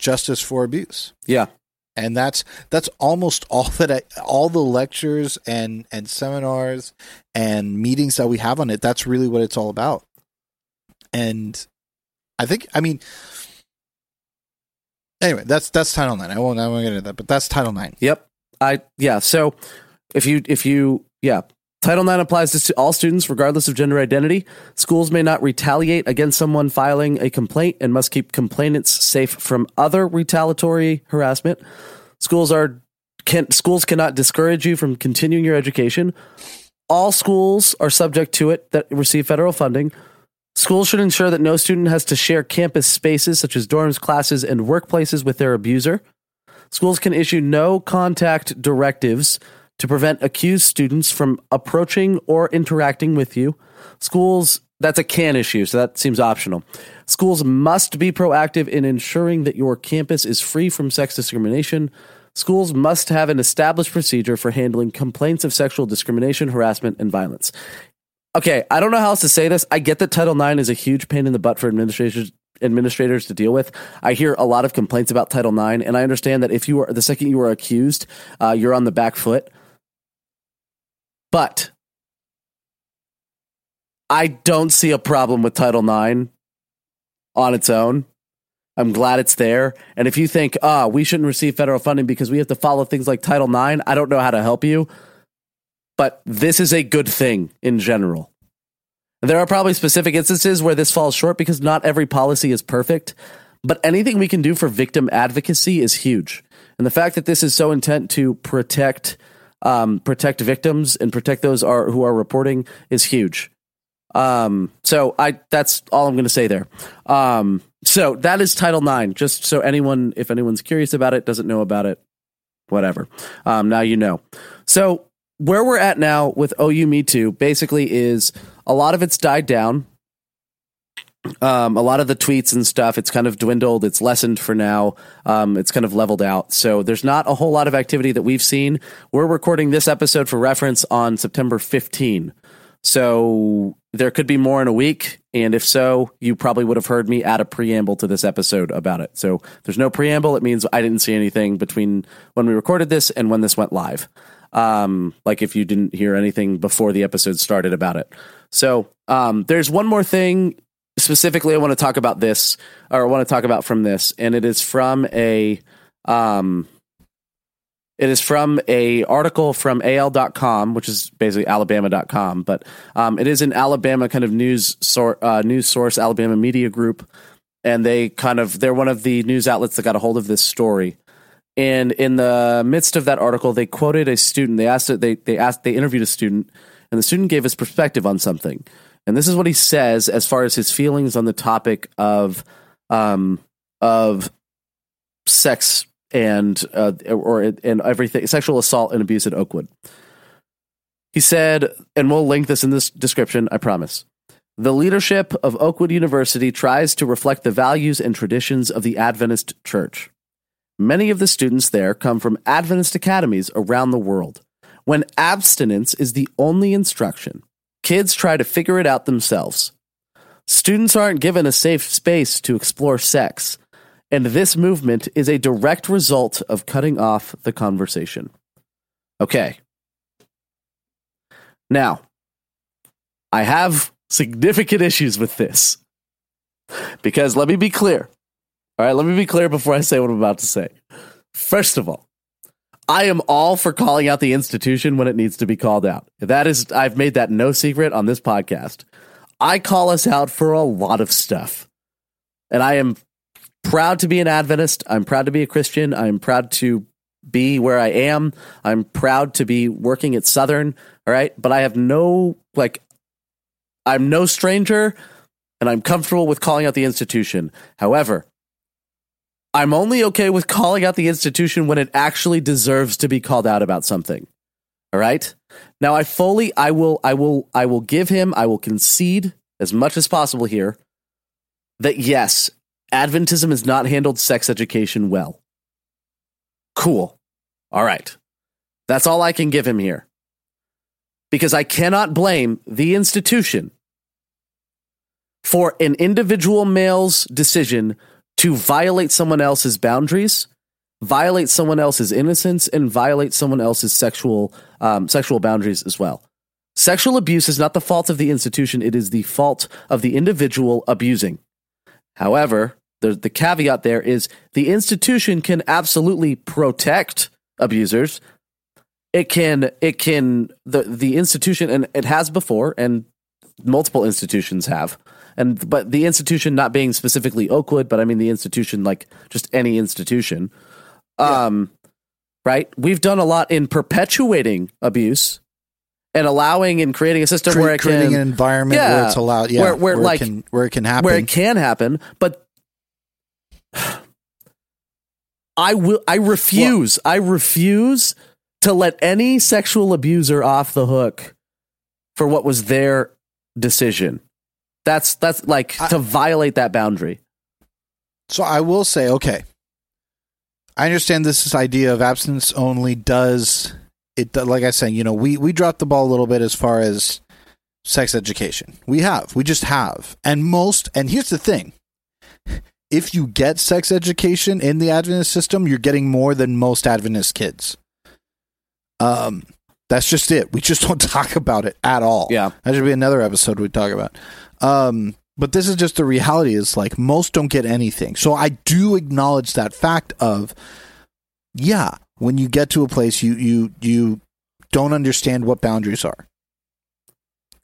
justice for abuse. Yeah, and that's that's almost all that I, all the lectures and and seminars and meetings that we have on it that's really what it's all about. And i think i mean anyway that's that's title 9 i won't i won't get into that but that's title 9 Yep. I yeah. So if you if you yeah, Title IX applies to all students regardless of gender identity. Schools may not retaliate against someone filing a complaint and must keep complainants safe from other retaliatory harassment. Schools are can schools cannot discourage you from continuing your education. All schools are subject to it that receive federal funding. Schools should ensure that no student has to share campus spaces such as dorms, classes, and workplaces with their abuser. Schools can issue no contact directives to prevent accused students from approaching or interacting with you. Schools, that's a can issue, so that seems optional. Schools must be proactive in ensuring that your campus is free from sex discrimination. Schools must have an established procedure for handling complaints of sexual discrimination, harassment, and violence. Okay, I don't know how else to say this. I get that Title IX is a huge pain in the butt for administrators administrators to deal with. I hear a lot of complaints about Title IX, and I understand that if you are the second you are accused, uh, you're on the back foot. But I don't see a problem with Title IX on its own. I'm glad it's there. And if you think, ah, we shouldn't receive federal funding because we have to follow things like Title IX, I don't know how to help you. But this is a good thing in general. There are probably specific instances where this falls short because not every policy is perfect. But anything we can do for victim advocacy is huge. And the fact that this is so intent to protect um, protect victims and protect those are, who are reporting is huge. Um, so I that's all I'm going to say there. Um, so that is Title IX. Just so anyone, if anyone's curious about it, doesn't know about it, whatever. Um, now you know. So where we're at now with OU Me Too basically is a lot of it's died down. Um, a lot of the tweets and stuff, it's kind of dwindled. It's lessened for now. Um, it's kind of leveled out. So there's not a whole lot of activity that we've seen. We're recording this episode for reference on September 15. So there could be more in a week. And if so, you probably would have heard me add a preamble to this episode about it. So there's no preamble. It means I didn't see anything between when we recorded this and when this went live. Um, like if you didn't hear anything before the episode started about it. So um, there's one more thing specifically I want to talk about this, or I want to talk about from this, and it is from a um, it is from a article from AL.com, which is basically Alabama.com, but um, it is an Alabama kind of news sor- uh, news source, Alabama Media Group, and they kind of they're one of the news outlets that got a hold of this story. And in the midst of that article, they quoted a student. They asked it. They they asked. They interviewed a student, and the student gave his perspective on something. And this is what he says as far as his feelings on the topic of um, of sex and uh, or and everything sexual assault and abuse at Oakwood. He said, and we'll link this in this description, I promise. The leadership of Oakwood University tries to reflect the values and traditions of the Adventist Church. Many of the students there come from Adventist academies around the world. When abstinence is the only instruction, kids try to figure it out themselves. Students aren't given a safe space to explore sex, and this movement is a direct result of cutting off the conversation. Okay. Now, I have significant issues with this. Because let me be clear. All right, let me be clear before I say what I'm about to say. First of all, I am all for calling out the institution when it needs to be called out. That is, I've made that no secret on this podcast. I call us out for a lot of stuff. And I am proud to be an Adventist. I'm proud to be a Christian. I'm proud to be where I am. I'm proud to be working at Southern. All right. But I have no, like, I'm no stranger and I'm comfortable with calling out the institution. However, I'm only okay with calling out the institution when it actually deserves to be called out about something. All right? Now I fully I will I will I will give him I will concede as much as possible here that yes, Adventism has not handled sex education well. Cool. All right. That's all I can give him here. Because I cannot blame the institution for an individual male's decision to violate someone else's boundaries, violate someone else's innocence, and violate someone else's sexual um, sexual boundaries as well. Sexual abuse is not the fault of the institution; it is the fault of the individual abusing. However, the, the caveat there is the institution can absolutely protect abusers. It can it can the the institution and it has before and multiple institutions have and but the institution not being specifically Oakwood, but I mean the institution like just any institution. Um, yeah. right? We've done a lot in perpetuating abuse and allowing and creating a system Cre- where it creating can, an environment yeah, where it's allowed, yeah, where, where, where like it can, where it can happen, where it can happen, but I will. I refuse. Well, I refuse to let any sexual abuser off the hook for what was their decision. That's that's like I, to violate that boundary. So I will say, okay, I understand this idea of abstinence only does it. Like I said, you know, we we dropped the ball a little bit as far as sex education. We have, we just have, and most. And here's the thing: if you get sex education in the Adventist system, you're getting more than most Adventist kids. Um, that's just it. We just don't talk about it at all. Yeah, that should be another episode we talk about. Um, but this is just the reality. Is like most don't get anything. So I do acknowledge that fact of, yeah, when you get to a place, you you you don't understand what boundaries are.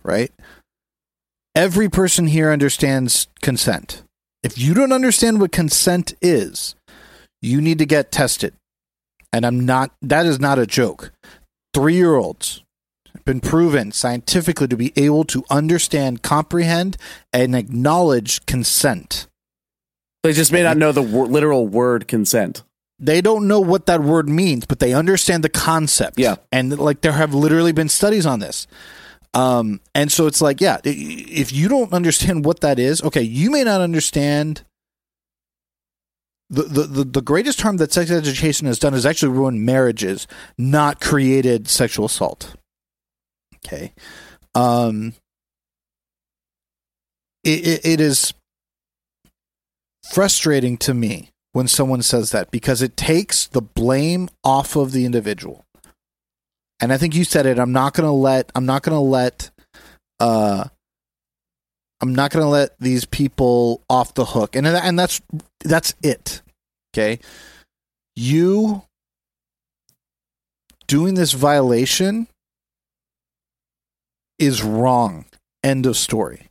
Right. Every person here understands consent if you don't understand what consent is, you need to get tested. And I'm not, that is not a joke. Three year olds have been proven scientifically to be able to understand, comprehend, and acknowledge consent. They just may not know the literal word consent. They don't know what that word means, but they understand the concept. Yeah. And like there have literally been studies on this. Um, and so it's like, yeah, if you don't understand what that is, okay, you may not understand. The, the, the, the greatest harm that sex education has done is actually ruined marriages, not created sexual assault. Okay. Um, it, it, it is frustrating to me when someone says that because it takes the blame off of the individual. and I think you said it. I'm not gonna let. I'm not gonna let. Uh, I'm not gonna let these people off the hook, and and that's that's it. Okay, you doing this violation is wrong. End of story.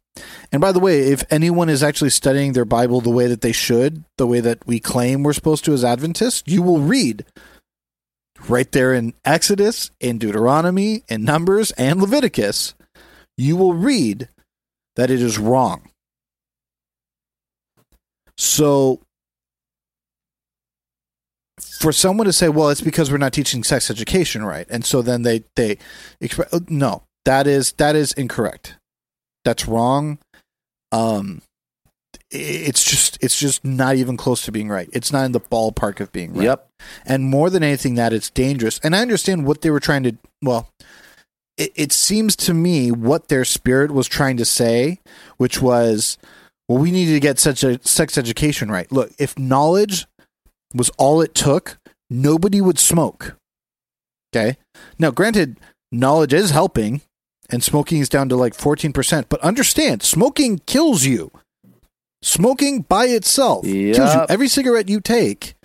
And by the way, if anyone is actually studying their Bible the way that they should, the way that we claim we're supposed to as Adventists, you will read right there in Exodus, in Deuteronomy, in Numbers, and Leviticus, you will read that it is wrong. So, for someone to say, "Well, it's because we're not teaching sex education right," and so then they they no, that is that is incorrect. That's wrong. Um, it's just it's just not even close to being right. It's not in the ballpark of being right. Yep. And more than anything, that it's dangerous. And I understand what they were trying to. Well, it, it seems to me what their spirit was trying to say, which was, well, we need to get such a sex education right. Look, if knowledge was all it took, nobody would smoke. Okay. Now, granted, knowledge is helping, and smoking is down to like 14%. But understand, smoking kills you. Smoking by itself Yep. kills you. Every cigarette you take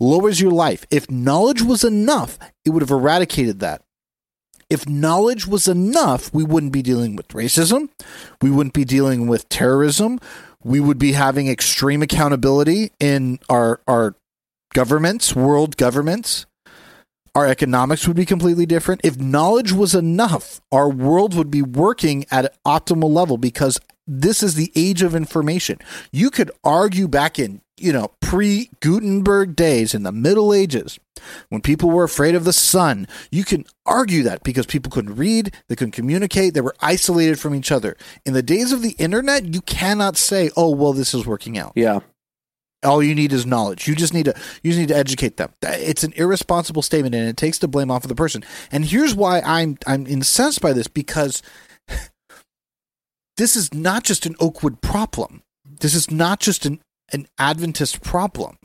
lowers your life. If knowledge was enough, it would have eradicated that. If knowledge was enough, we wouldn't be dealing with racism. We wouldn't be dealing with terrorism. We would be having extreme accountability in our our governments, world governments. Our economics would be completely different. If knowledge was enough, our world would be working at an optimal level because this is the age of information. You could argue back in, you know, pre Gutenberg days in the Middle Ages when people were afraid of the sun. You can argue that because people couldn't read, they couldn't communicate, they were isolated from each other. In the days of the internet, you cannot say, "Oh, well this is working out." Yeah. All you need is knowledge. You just need to you just need to educate them. It's an irresponsible statement, and it takes the blame off of the person. And here's why I'm I'm incensed by this because this is not just an Oakwood problem. This is not just an an Adventist problem.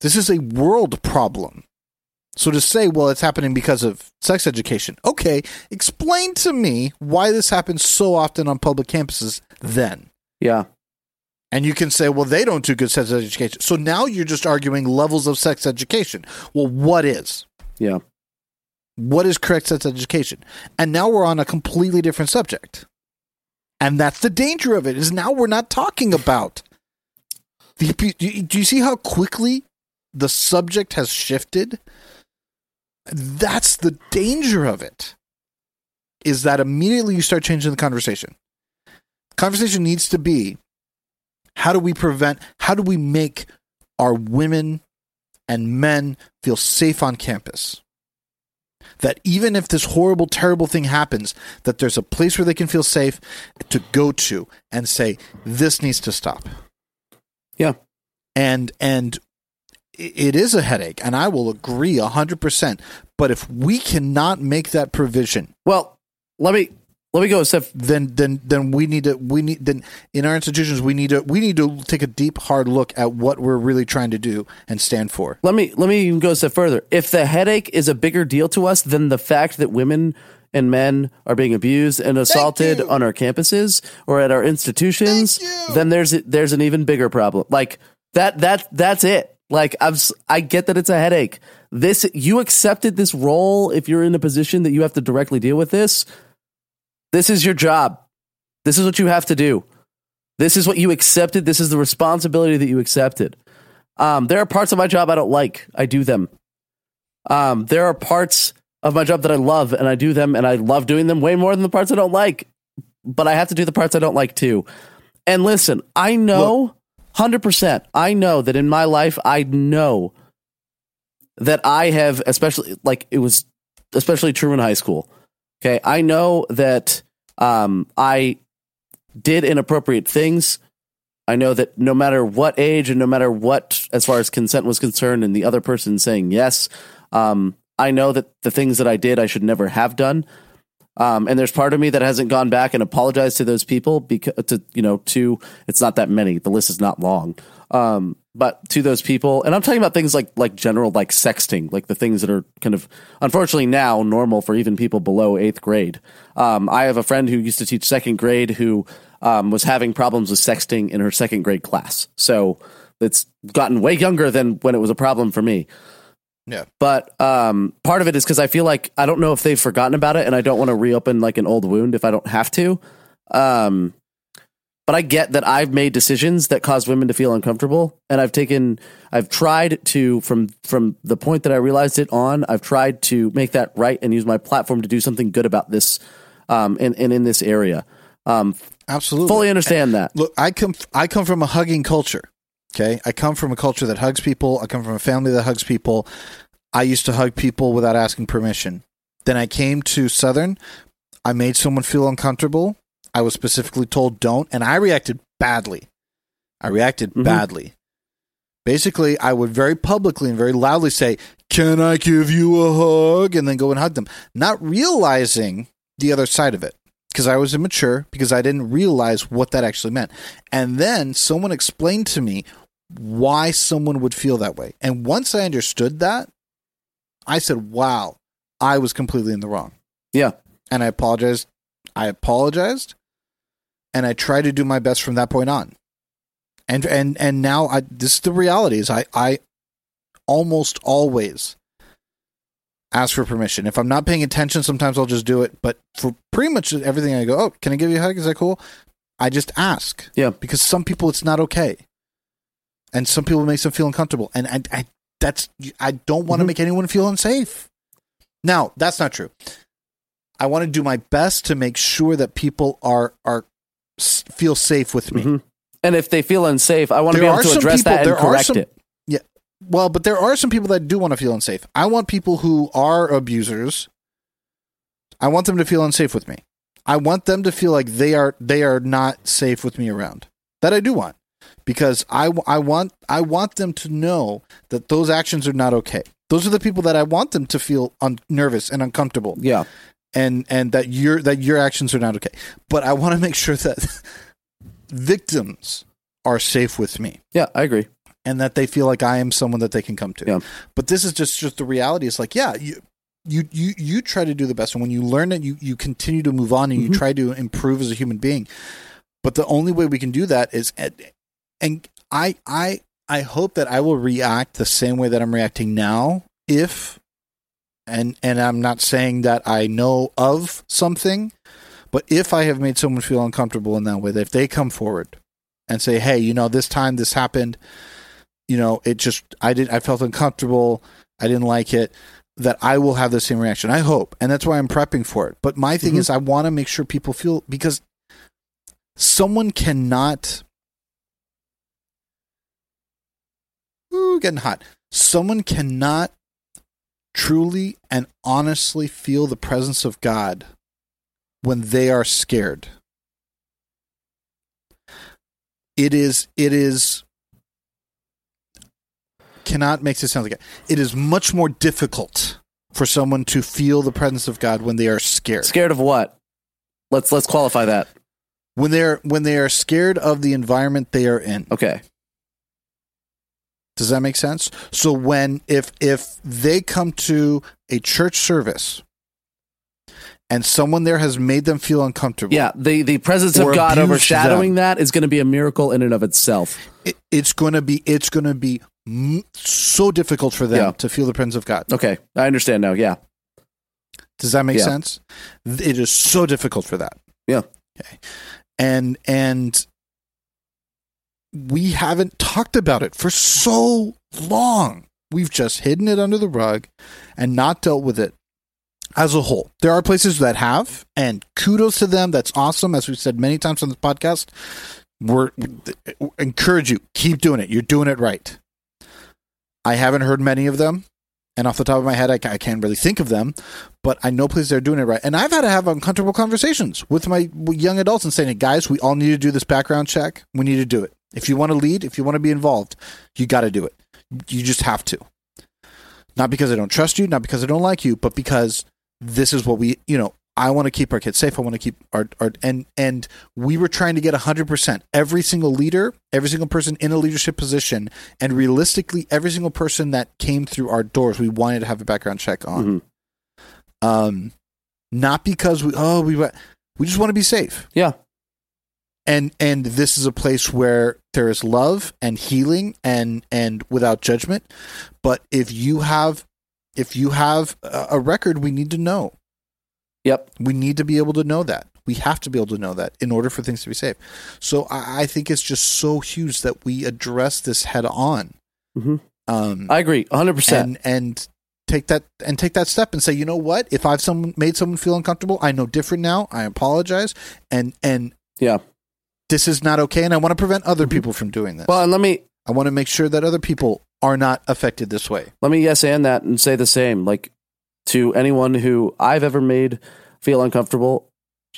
This is a world problem. So to say, well, it's happening because of sex education. Okay, explain to me why this happens so often on public campuses then. Yeah. And you can say, well, they don't do good sex education. So now you're just arguing levels of sex education. Well, what is? Yeah. What is correct sex education? And now we're on a completely different subject. And that's the danger of it is now we're not talking about the do you- do you see how quickly the subject has shifted? That's the danger of it. Is that immediately you start changing the conversation. Conversation needs to be how do we prevent how do we make our women and men feel safe on campus? That even if this horrible terrible thing happens that there's a place where they can feel safe to go to and say this needs to stop. Yeah. and and it is a headache and i will agree 100% but if we cannot make that provision Well, let me let me go a step. then then then we need to we need then in our institutions we need to we need to take a deep hard look at what we're really trying to do and stand for Let me let me even go a step further. If the headache is a bigger deal to us than the fact that women and men are being abused and assaulted on our campuses or at our institutions, then there's there's an even bigger problem. Like that that that's it. Like I'm s- I get that it's a headache. This you accepted this role if you're in a position that you have to directly deal with this. This is your job. This is what you have to do. This is what you accepted. This is the responsibility that you accepted. Um, there are parts of my job I don't like. I do them. Um, there are parts of my job that I love, and I do them, and I love doing them way more than the parts I don't like. But I have to do the parts I don't like too. And listen, I know, hundred percent. I know that in my life, I know that I have, especially like it was, especially true in high school. Okay, I know that um, I did inappropriate things. I know that no matter what age and no matter what, as far as consent was concerned, and the other person saying yes, um, I know that the things that I did I should never have done. Um, and there's part of me that hasn't gone back and apologized to those people because to you know to it's not that many. The list is not long. Um, but to those people, and I'm talking about things like like general like sexting, like the things that are kind of unfortunately now normal for even people below eighth grade. Um, I have a friend who used to teach second grade who um, was having problems with sexting in her second grade class. So it's gotten way younger than when it was a problem for me. Yeah. But um, part of it is because I feel like I don't know if they've forgotten about it, and I don't want to reopen like an old wound if I don't have to. Um, but I get that I've made decisions that cause women to feel uncomfortable, and I've taken, I've tried to from from the point that I realized it on, I've tried to make that right and use my platform to do something good about this, um, and, and in this area. Um, Absolutely. fully understand that. Look, I come I come from a hugging culture. Okay? I come from a culture that hugs people. I come from a family that hugs people. I used to hug people without asking permission. Then I came to Southern. I made someone feel uncomfortable. I was specifically told don't, and I reacted badly. I reacted Mhm. badly. Basically, I would very publicly and very loudly say, Can I give you a hug? And then go and hug them, not realizing the other side of it because I was immature, because I didn't realize what that actually meant. And then someone explained to me why someone would feel that way. And once I understood that, I said, wow, I was completely in the wrong. Yeah. And I apologized. I apologized. And I try to do my best from that point on. And and and now I this is the reality is I I almost always ask for permission. If I'm not paying attention, sometimes I'll just do it. But for pretty much everything, I go, "Oh, can I give you a hug? Is that cool?" I just ask. Yeah. because some people it's not okay, and some people makes them feel uncomfortable, and I, I that's I don't want to Mhm. make anyone feel unsafe. Now that's not true. I want to do my best to make sure that people are are s- feel safe with me. Mhm. And if they feel unsafe, I want to be able to address people- that and there are correct some- it. Yeah. Well, but there are some people that do want to feel unsafe. I want people who are abusers. I want them to feel unsafe with me. I want them to feel like they are they are not safe with me around. That I do want because I, w- I want I want them to know that those actions are not okay. Those are the people that I want them to feel un- nervous and uncomfortable Yeah. And and that your that your actions are not okay. But I want to make sure that victims are safe with me Yeah, I agree. and that they feel like I am someone that they can come to. Yeah. But this is just just the reality. It's like, yeah, you you you you try to do the best, and when you learn it, you you continue to move on and you Mhm. try to improve as a human being. But the only way we can do that is, and I I I hope that I will react the same way that I'm reacting now. If and and I'm not saying that I know of something, but if I have made someone feel uncomfortable in that way, that if they come forward and say, "Hey, you know, this time this happened," you know, it just I did I felt uncomfortable, I didn't like it, that I will have the same reaction. I hope, and that's why I'm prepping for it. But my thing Mhm. is, I want to make sure people feel because someone cannot. Ooh, getting hot. Someone cannot truly and honestly feel the presence of God when they are scared. It is, it is, cannot makes it sound like it. It is much more difficult for someone to feel the presence of God when they are scared. Scared of what? Let's let's qualify that. When they're when they are scared of the environment they are in. Okay. Does that make sense? So when if if they come to a church service and someone there has made them feel uncomfortable, Yeah, the the presence of God overshadowing that is going to be a miracle in and of itself. it, it's going to be it's going to be m- so difficult for them Yeah. to feel the presence of God. Okay, I understand now. Yeah. Does that make Yeah. sense? It is so difficult for that. Yeah. Okay. And and we haven't talked about it for so long. We've just hidden it under the rug and not dealt with it as a whole. There are places that have, and kudos to them. That's awesome. As we've said many times on this podcast, we're encourage you keep doing it. You're doing it right. I haven't heard many of them, and off the top of my head, I, I can't really think of them. But I know places that are doing it right, and I've had to have uncomfortable conversations with my young adults and saying, hey, "Guys, we all need to do this background check. We need to do it. If you want to lead, if you want to be involved, you got to do it. You just have to. Not because I don't trust you, not because I don't like you, but because this is what we, you know, I want to keep our kids safe. I want to keep our, our and and we were trying to get 100%. Every single leader, every single person in a leadership position, and realistically every single person that came through our doors, we wanted to have a background check on. Mhm. Um not because we oh we we just want to be safe. Yeah. And and this is a place where there is love and healing and and without judgment. But if you have if you have a record, we need to know. Yep. We need to be able to know that. We have to be able to know that in order for things to be safe. So I, I think it's just so huge that we address this head on. Mhm. Um, I agree, 100%. and and take that and take that step and say, you know what? If I've someone made someone feel uncomfortable, I know different now. I apologize, and and yeah. this is not okay, and I want to prevent other Mhm. people from doing this. Well, and let me I want to make sure that other people are not affected this way. let me yes and that and say the same. Like to anyone who I've ever made feel uncomfortable,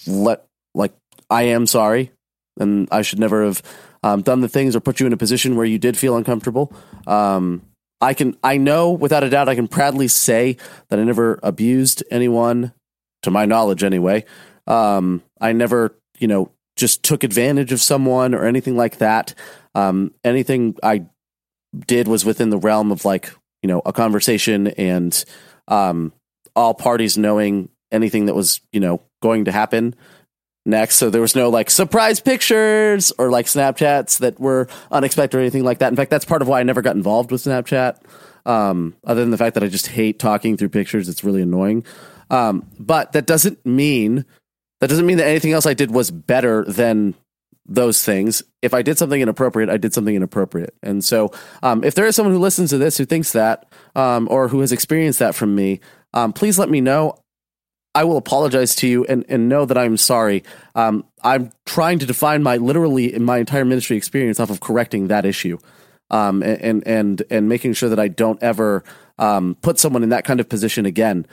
let like I am sorry, and I should never have um, done the things or put you in a position where you did feel uncomfortable. Um, I can I know without a doubt I can proudly say that I never abused anyone, to my knowledge anyway. Um, I never you know just took advantage of someone or anything like that. Um, anything I did was within the realm of like you know a conversation and um, all parties knowing anything that was you know going to happen next so there was no like surprise pictures or like snapchats that were unexpected or anything like that in fact that's part of why i never got involved with snapchat um, other than the fact that i just hate talking through pictures it's really annoying um, but that doesn't mean that doesn't mean that anything else i did was better than those things. If I did something inappropriate, I did something inappropriate. And so, um, if there is someone who listens to this who thinks that, um, or who has experienced that from me, um, please let me know. I will apologize to you and, and know that I'm sorry. Um, I'm trying to define my literally my entire ministry experience off of correcting that issue, um, and and and making sure that I don't ever um, put someone in that kind of position again.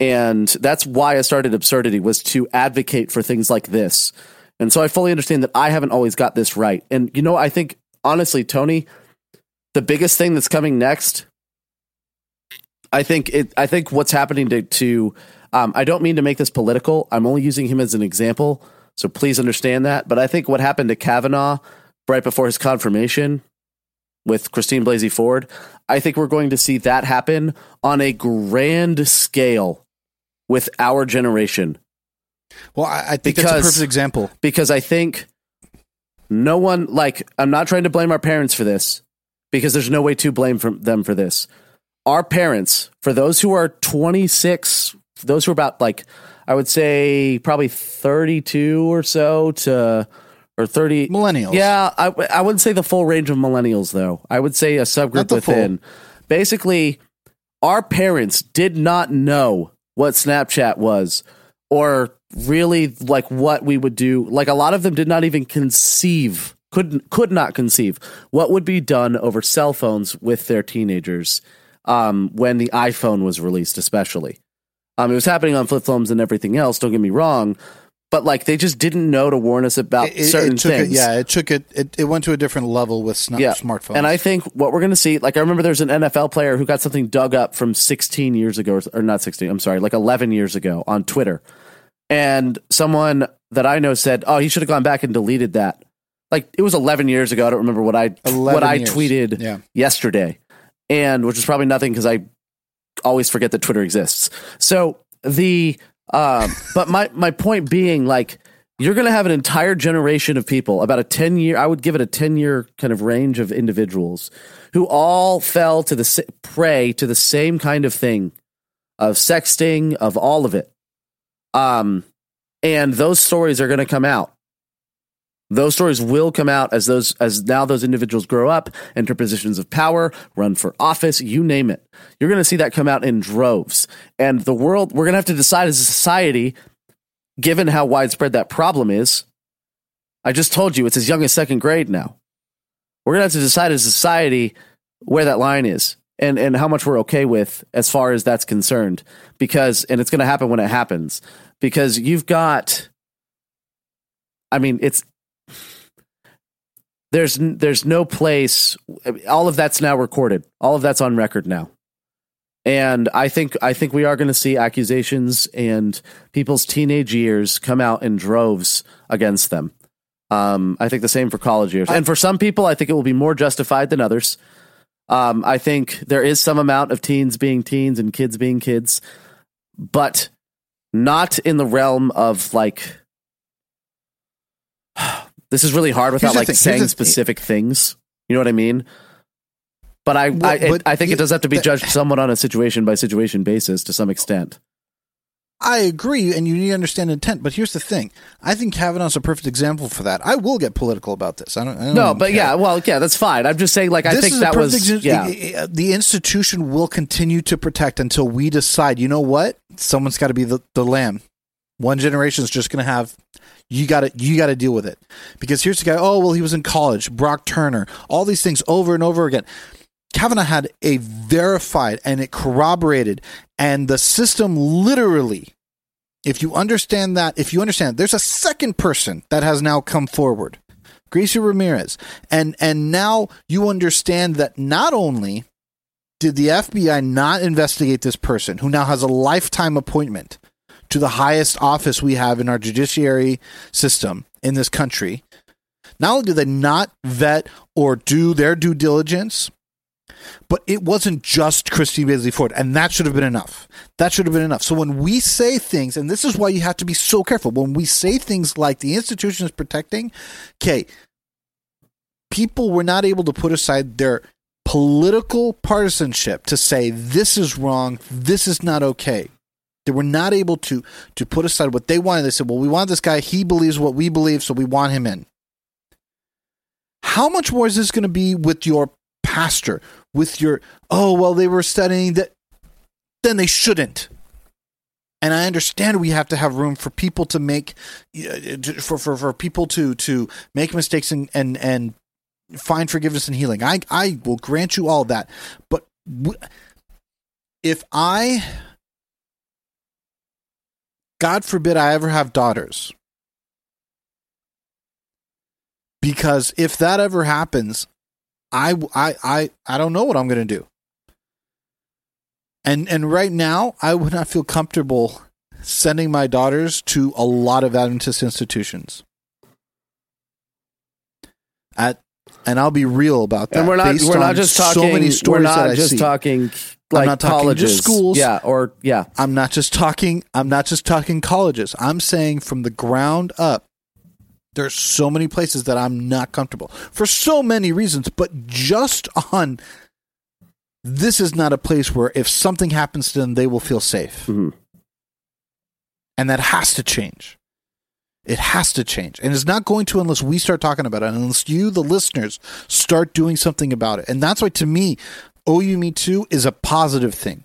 And that's why I started Absurdity was to advocate for things like this. And so I fully understand that I haven't always got this right. And you know, I think honestly, Tony, the biggest thing that's coming next, I think it. I think what's happening to, to um, I don't mean to make this political. I'm only using him as an example, so please understand that. But I think what happened to Kavanaugh right before his confirmation with Christine Blasey Ford, I think we're going to see that happen on a grand scale with our generation Well, I, I think that's a Because- perfect example. because I think no one like I'm not trying to blame our parents for this because there's no way to blame from them for this. Our parents, for those who are 26, those who are about like I would say probably 32 or so to or 30 Millennials. yeah, I, I wouldn't say the full range of millennials, though. I would say a subgroup the full. within. Basically, our parents did not know what Snapchat was or really like what we would do. Like a lot of them did not even conceive, couldn't could not conceive what would be done over cell phones with their teenagers um, when the iPhone was released, especially. Um, it was happening on flip phones and everything else. Don't get me wrong, but like they just didn't know to warn us about It- certain it things. It, yeah, it took it, it. It went to a different level with sna- Yeah. smartphones. And I think what we're going to see, like I remember there's an NFL player who got something dug up from 16 years ago, or, or not 16, I'm sorry, like 11 years ago on Twitter. And someone that I know said, oh, he should have gone back and deleted that. Like it was 11 years ago. I don't remember what I what I years. tweeted Yeah. yesterday, and which is probably nothing because I always forget that Twitter exists. So the um, but my my point being like you're going to have an entire generation of people about a 10 year i would give it a 10 year kind of range of individuals who all fell to the prey to the same kind of thing of sexting of all of it um and those stories are going to come out those stories will come out as those as now those individuals grow up enter positions of power run for office you name it. You're going to see that come out in droves. And the world we're going to have to decide as a society given how widespread that problem is i just told you it's as young as second grade now. We're going to have to decide as a society where that line is and and how much we're okay with as far as that's concerned. Because and it's going to happen when it happens. Because you've got i mean it's there's there's no place all of that's now recorded all of that's on record now And I think I think we are going to see accusations and people's teenage years come out in droves against them. Um, I think the same for college years, and for some people, I think it will be more justified than others. Um, I think there is some amount of teens being teens and kids being kids, but not in the realm of like. This is really hard without like saying specific things. You know what I mean? But I, Well, I, it- but I think you- it does have to be judged somewhat on a situation by situation basis to some extent. I agree, and you need to understand intent. But here's the thing: I think Kavanaugh's a perfect example for that. I will get political about this. I don't. I don't No, but care. yeah, well, yeah, that's fine. I'm just saying, like, I think that was, exa- yeah, uh, The institution will continue to protect until we decide. You know what? Someone's got to be the, the lamb. One generation is just going to have. You got to you got to deal with it because here's the guy. Oh well, he was in college. Brock Turner. All these things over and over again. Kavanaugh had a verified and it corroborated, and the system literally. If you understand that, if you understand, there's a second person that has now come forward. Gracie Ramirez. And and now you understand that not only did the FBI not investigate this person who now has a lifetime appointment to the highest office we have in our judiciary system in this country, not only do they not vet or do their due diligence, but it wasn't just Christy Blasey Ford, and that should have been enough. That should have been enough. So when we say things, and this is why you have to be so careful, when we say things like the institution is protecting, okay, people were not able to put aside their political partisanship to say this is wrong, this is not okay. They were not able to to put aside what they wanted. They said, "Well, we want this guy. He believes what we believe, so we want him in." How much more is this going to be with your pastor? With your oh well, they were studying that. Then they shouldn't. And I understand we have to have room for people to make, uh, for for, for people to to make mistakes and and and find forgiveness and healing. I I will grant you all that. But w- if I God forbid I ever have daughters. Because if that ever happens, I I I I don't know what I'm going to do. And and right now, I would not feel comfortable sending my daughters to a lot of Adventist institutions. At and I'll be real about that. and we're not based we're not just so talking many we're not just talking like I'm not talking colleges just schools. yeah or yeah I'm not just talking I'm not just talking colleges. I'm saying from the ground up there's so many places that I'm not comfortable for so many reasons, but just on this is not a place where if something happens to them they will feel safe. Mhm. And that has to change. It has to change. And it's not going to unless we start talking about it, unless you, the listeners, start doing something about it. And that's why, to me, OU Me Too is a positive thing.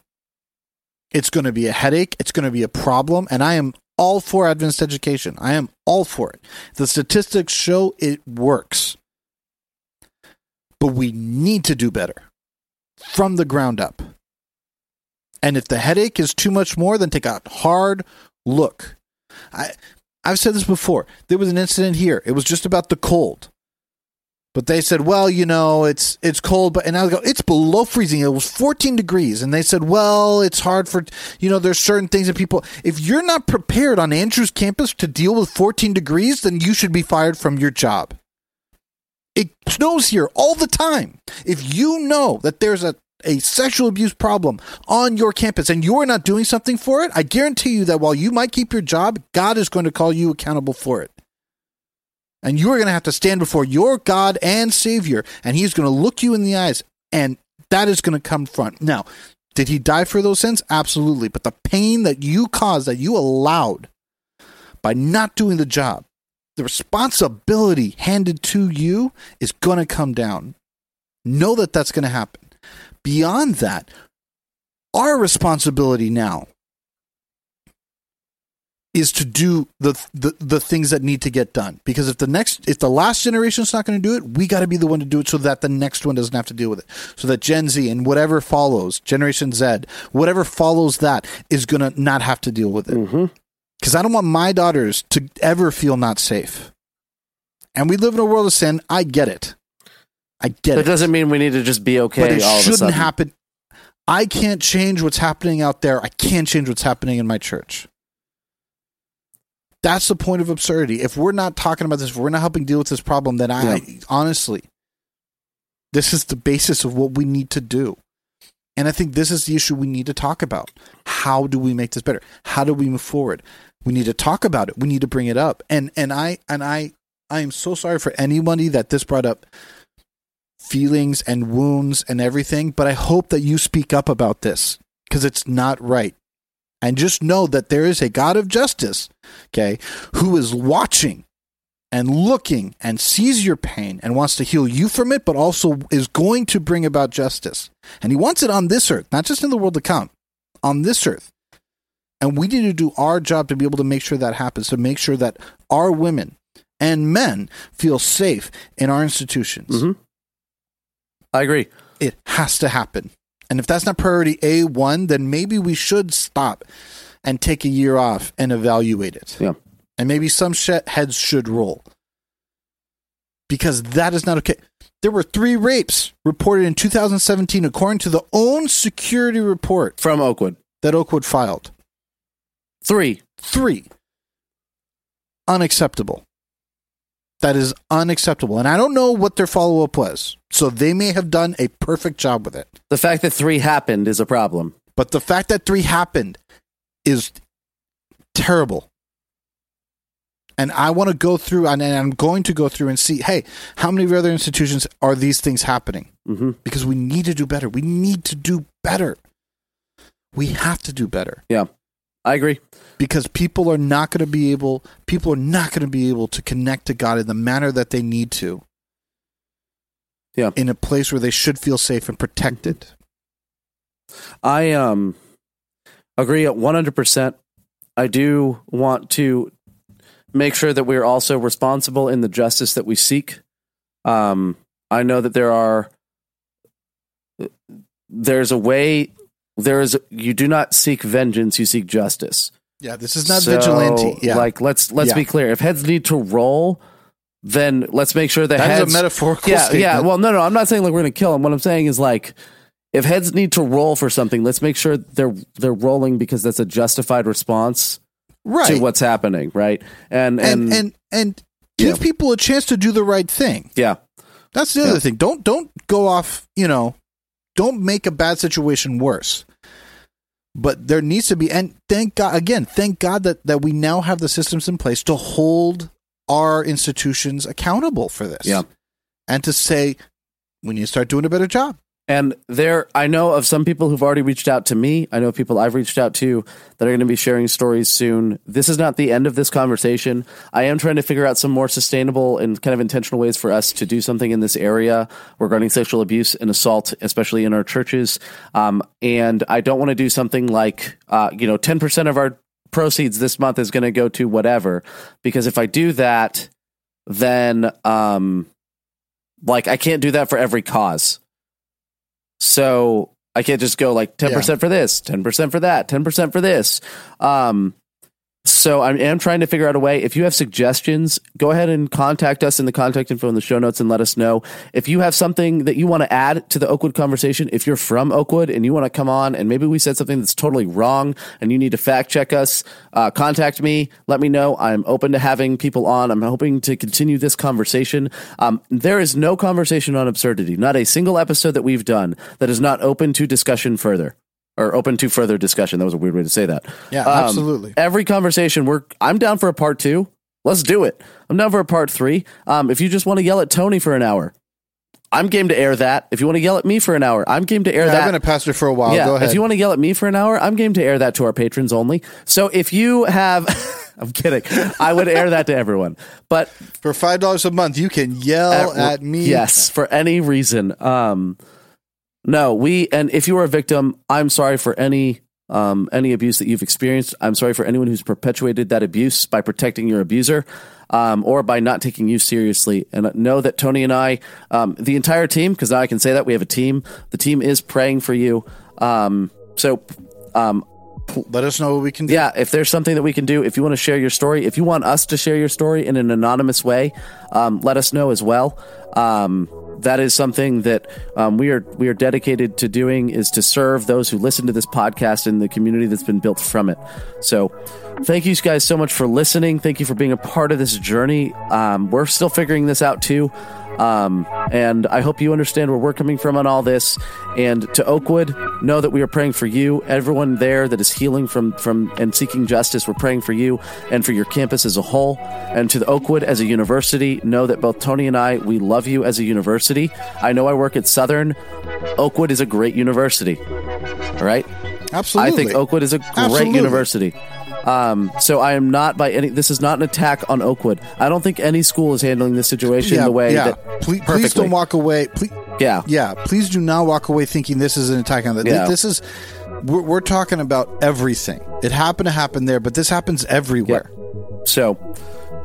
It's going to be a headache. It's going to be a problem. And I am all for Adventist education. I am all for it. The statistics show it works. But we need to do better from the ground up. And if the headache is too much more, then take a hard look. I I've said this before. There was an incident here. It was just about the cold. But they said, well, you know, it's it's cold, but and I go, it's below freezing. It was 14 degrees, and they said, well, it's hard for you know, there's certain things that people. If you're not prepared on Andrews campus to deal with 14 degrees, then you should be fired from your job. It snows here all the time. If you know that there's a a sexual abuse problem on your campus and you're not doing something for it, I guarantee you that while you might keep your job, God is going to call you accountable for it. And you are going to have to stand before your God and Savior, and He's going to look you in the eyes, and that is going to come front. Now, did He die for those sins? Absolutely. But the pain that you caused, that you allowed by not doing the job, the responsibility handed to you is going to come down. Know that that's going to happen. Beyond that, our responsibility now is to do the, the the things that need to get done because if the next if the last generation's not going to do it we got to be the one to do it so that the next one doesn't have to deal with it so that gen z and whatever follows generation z whatever follows that is going to not have to deal with it Mhm. because i don't want my daughters to ever feel not safe and we live in a world of sin i get it i get it. That it doesn't mean we need to just be okay but it shouldn't happen. I can't change what's happening out there. I can't change what's happening in my church. That's the point of absurdity. If we're not talking about this, if we're not helping deal with this problem, then I Yeah. honestly, this is the basis of what we need to do. And I think this is the issue we need to talk about. How do we make this better? How do we move forward? We need to talk about it. We need to bring it up. And and I and I I am so sorry for anybody that this brought up feelings and wounds and everything, but I hope that you speak up about this because it's not right. And just know that there is a God of justice, okay, who is watching and looking and sees your pain and wants to heal you from it, but also is going to bring about justice. And he wants it on this earth, not just in the world to come, on this earth. And we need to do our job to be able to make sure that happens, to make sure that our women and men feel safe in our institutions. Mhm. I agree. It has to happen. And if that's not priority A1, then maybe we should stop and take a year off and evaluate it. Yeah. And maybe some sh- heads should roll. Because that is not okay. There were three rapes reported in 2017, according to the own security report From Oakwood. that Oakwood filed. Three. Three. Unacceptable. That is unacceptable. And I don't know what their follow up was. So they may have done a perfect job with it. The fact that three happened is a problem. But the fact that three happened is terrible. And I want to go through, and I'm going to go through and see, hey, how many other institutions are these things happening? hmm Because we need to do better. We need to do better. We have to do better I agree. because people are not going to be able, people are not going to be able to connect to God in the manner that they need to. Yeah. In a place where they should feel safe and protected. I um agree at 100%. I do want to make sure that we're also responsible in the justice that we seek. Um I know that there are there's a way there is you do not seek vengeance, you seek justice. Yeah, this is not So, vigilante. Yeah. Like let's let's Yeah. be clear. If heads need to roll, then let's make sure the that That is heads a metaphorical yeah, statement. Yeah, well, no, no, I'm not saying like we're going to kill him. What I'm saying is like, if heads need to roll for something, let's make sure they're they're rolling because that's a justified response right. to what's happening, right? And and, and and and give Yeah. people a chance to do the right thing. yeah, That's the Yeah. other thing. Don't don't go off, you know, don't make a bad situation worse. But there needs to be and thank God again, thank God that that we now have the systems in place to hold our institutions accountable for this. Yeah. And to say we need to start doing a better job. And there, I know of some people who've already reached out to me. I know people I've reached out to that are going to be sharing stories soon. This is not the end of this conversation. I am trying to figure out some more sustainable and kind of intentional ways for us to do something in this area regarding sexual abuse and assault, especially in our churches. Um, and I don't want to do something like, uh, you know, 10% of our proceeds this month is going to go to whatever, because if I do that, then, um, like I can't do that for every cause. So I can't just go like 10% for this, 10% for that, 10% for this. Um, so I am trying to figure out a way. If you have suggestions, go ahead and contact us in the contact info in the show notes and let us know. If you have something that you want to add to the Oakwood conversation, if you're from Oakwood and you want to come on and maybe we said something that's totally wrong and you need to fact check us, uh, contact me. Let me know. I'm open to having people on. I'm hoping to continue this conversation. Um, there is no conversation on absurdity, not a single episode that we've done that is not open to discussion further or open to further discussion. That was a weird way to say that. Yeah, Um, absolutely. Every conversation, we're I'm down for a part two. Let's do it. I'm down for a part three. Um, if you just want to yell at Tony for an hour, I'm game to air that. If you want to yell at me for an hour, I'm game to air Yeah, that. I've been a pastor for a while. yeah, Go ahead. if you want to yell at me for an hour, I'm game to air that to our patrons only. So if you have, I'm kidding. I would air that to everyone, but for five dollars a month, you can yell at, me. Yes, for any reason. Um, no, we and if you are a victim, I'm sorry for any um, any abuse that you've experienced. I'm sorry for anyone who's perpetuated that abuse by protecting your abuser. Um, or by not taking you seriously. And know that Tony and I, um, the entire team, because now I can say that we have a team. The team is praying for you. Um, so, um, Let us know what we can do. yeah, if there's something that we can do, if you want to share your story, if you want us to share your story in an anonymous way, um, let us know as well. That is something that um, we are we are dedicated to doing is to serve those who listen to this podcast and the community that's been built from it. So, thank you guys so much for listening. Thank you for being a part of this journey. Um, we're still figuring this out too. Um, and I hope you understand where we're coming from on all this. And to Oakwood, know that we are praying for you. Everyone there that is healing from from and seeking justice, we're praying for you and for your campus as a whole. And to the Oakwood as a university, know that both Tony and I, we love you as a university. I know I work at Southern. Oakwood is a great university. All right. Absolutely. I think Oakwood is a great Absolutely. university. Um, so I am not by any. This is not an attack on Oakwood. I don't think any school is handling this situation yeah, the way yeah. that please, please don't walk away. Please, Yeah, yeah, please do not walk away thinking this is an attack on that. Yeah. This is we're, we're talking about everything. It happened to happen there, but this happens everywhere. So,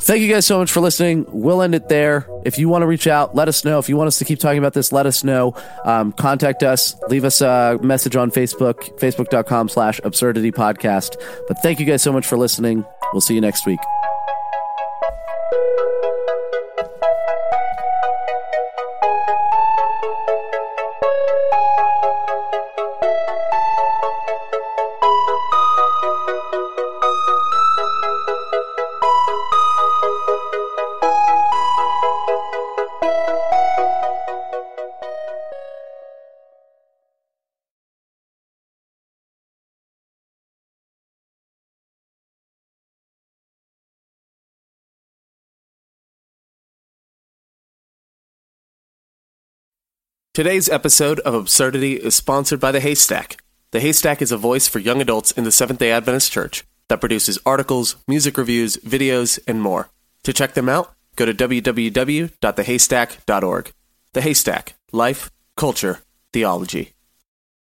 thank you guys so much for listening. We'll end it there. If you want to reach out, let us know. If you want us to keep talking about this, let us know. Um, contact us. Leave us a message on Facebook, facebook.com slash absurdity podcast. But thank you guys so much for listening. We'll see you next week. Today's episode of Absurdity is sponsored by The Haystack. The Haystack is a voice for young adults in the Seventh day Adventist Church that produces articles, music reviews, videos, and more. To check them out, go to www.thehaystack.org. The Haystack Life, Culture, Theology.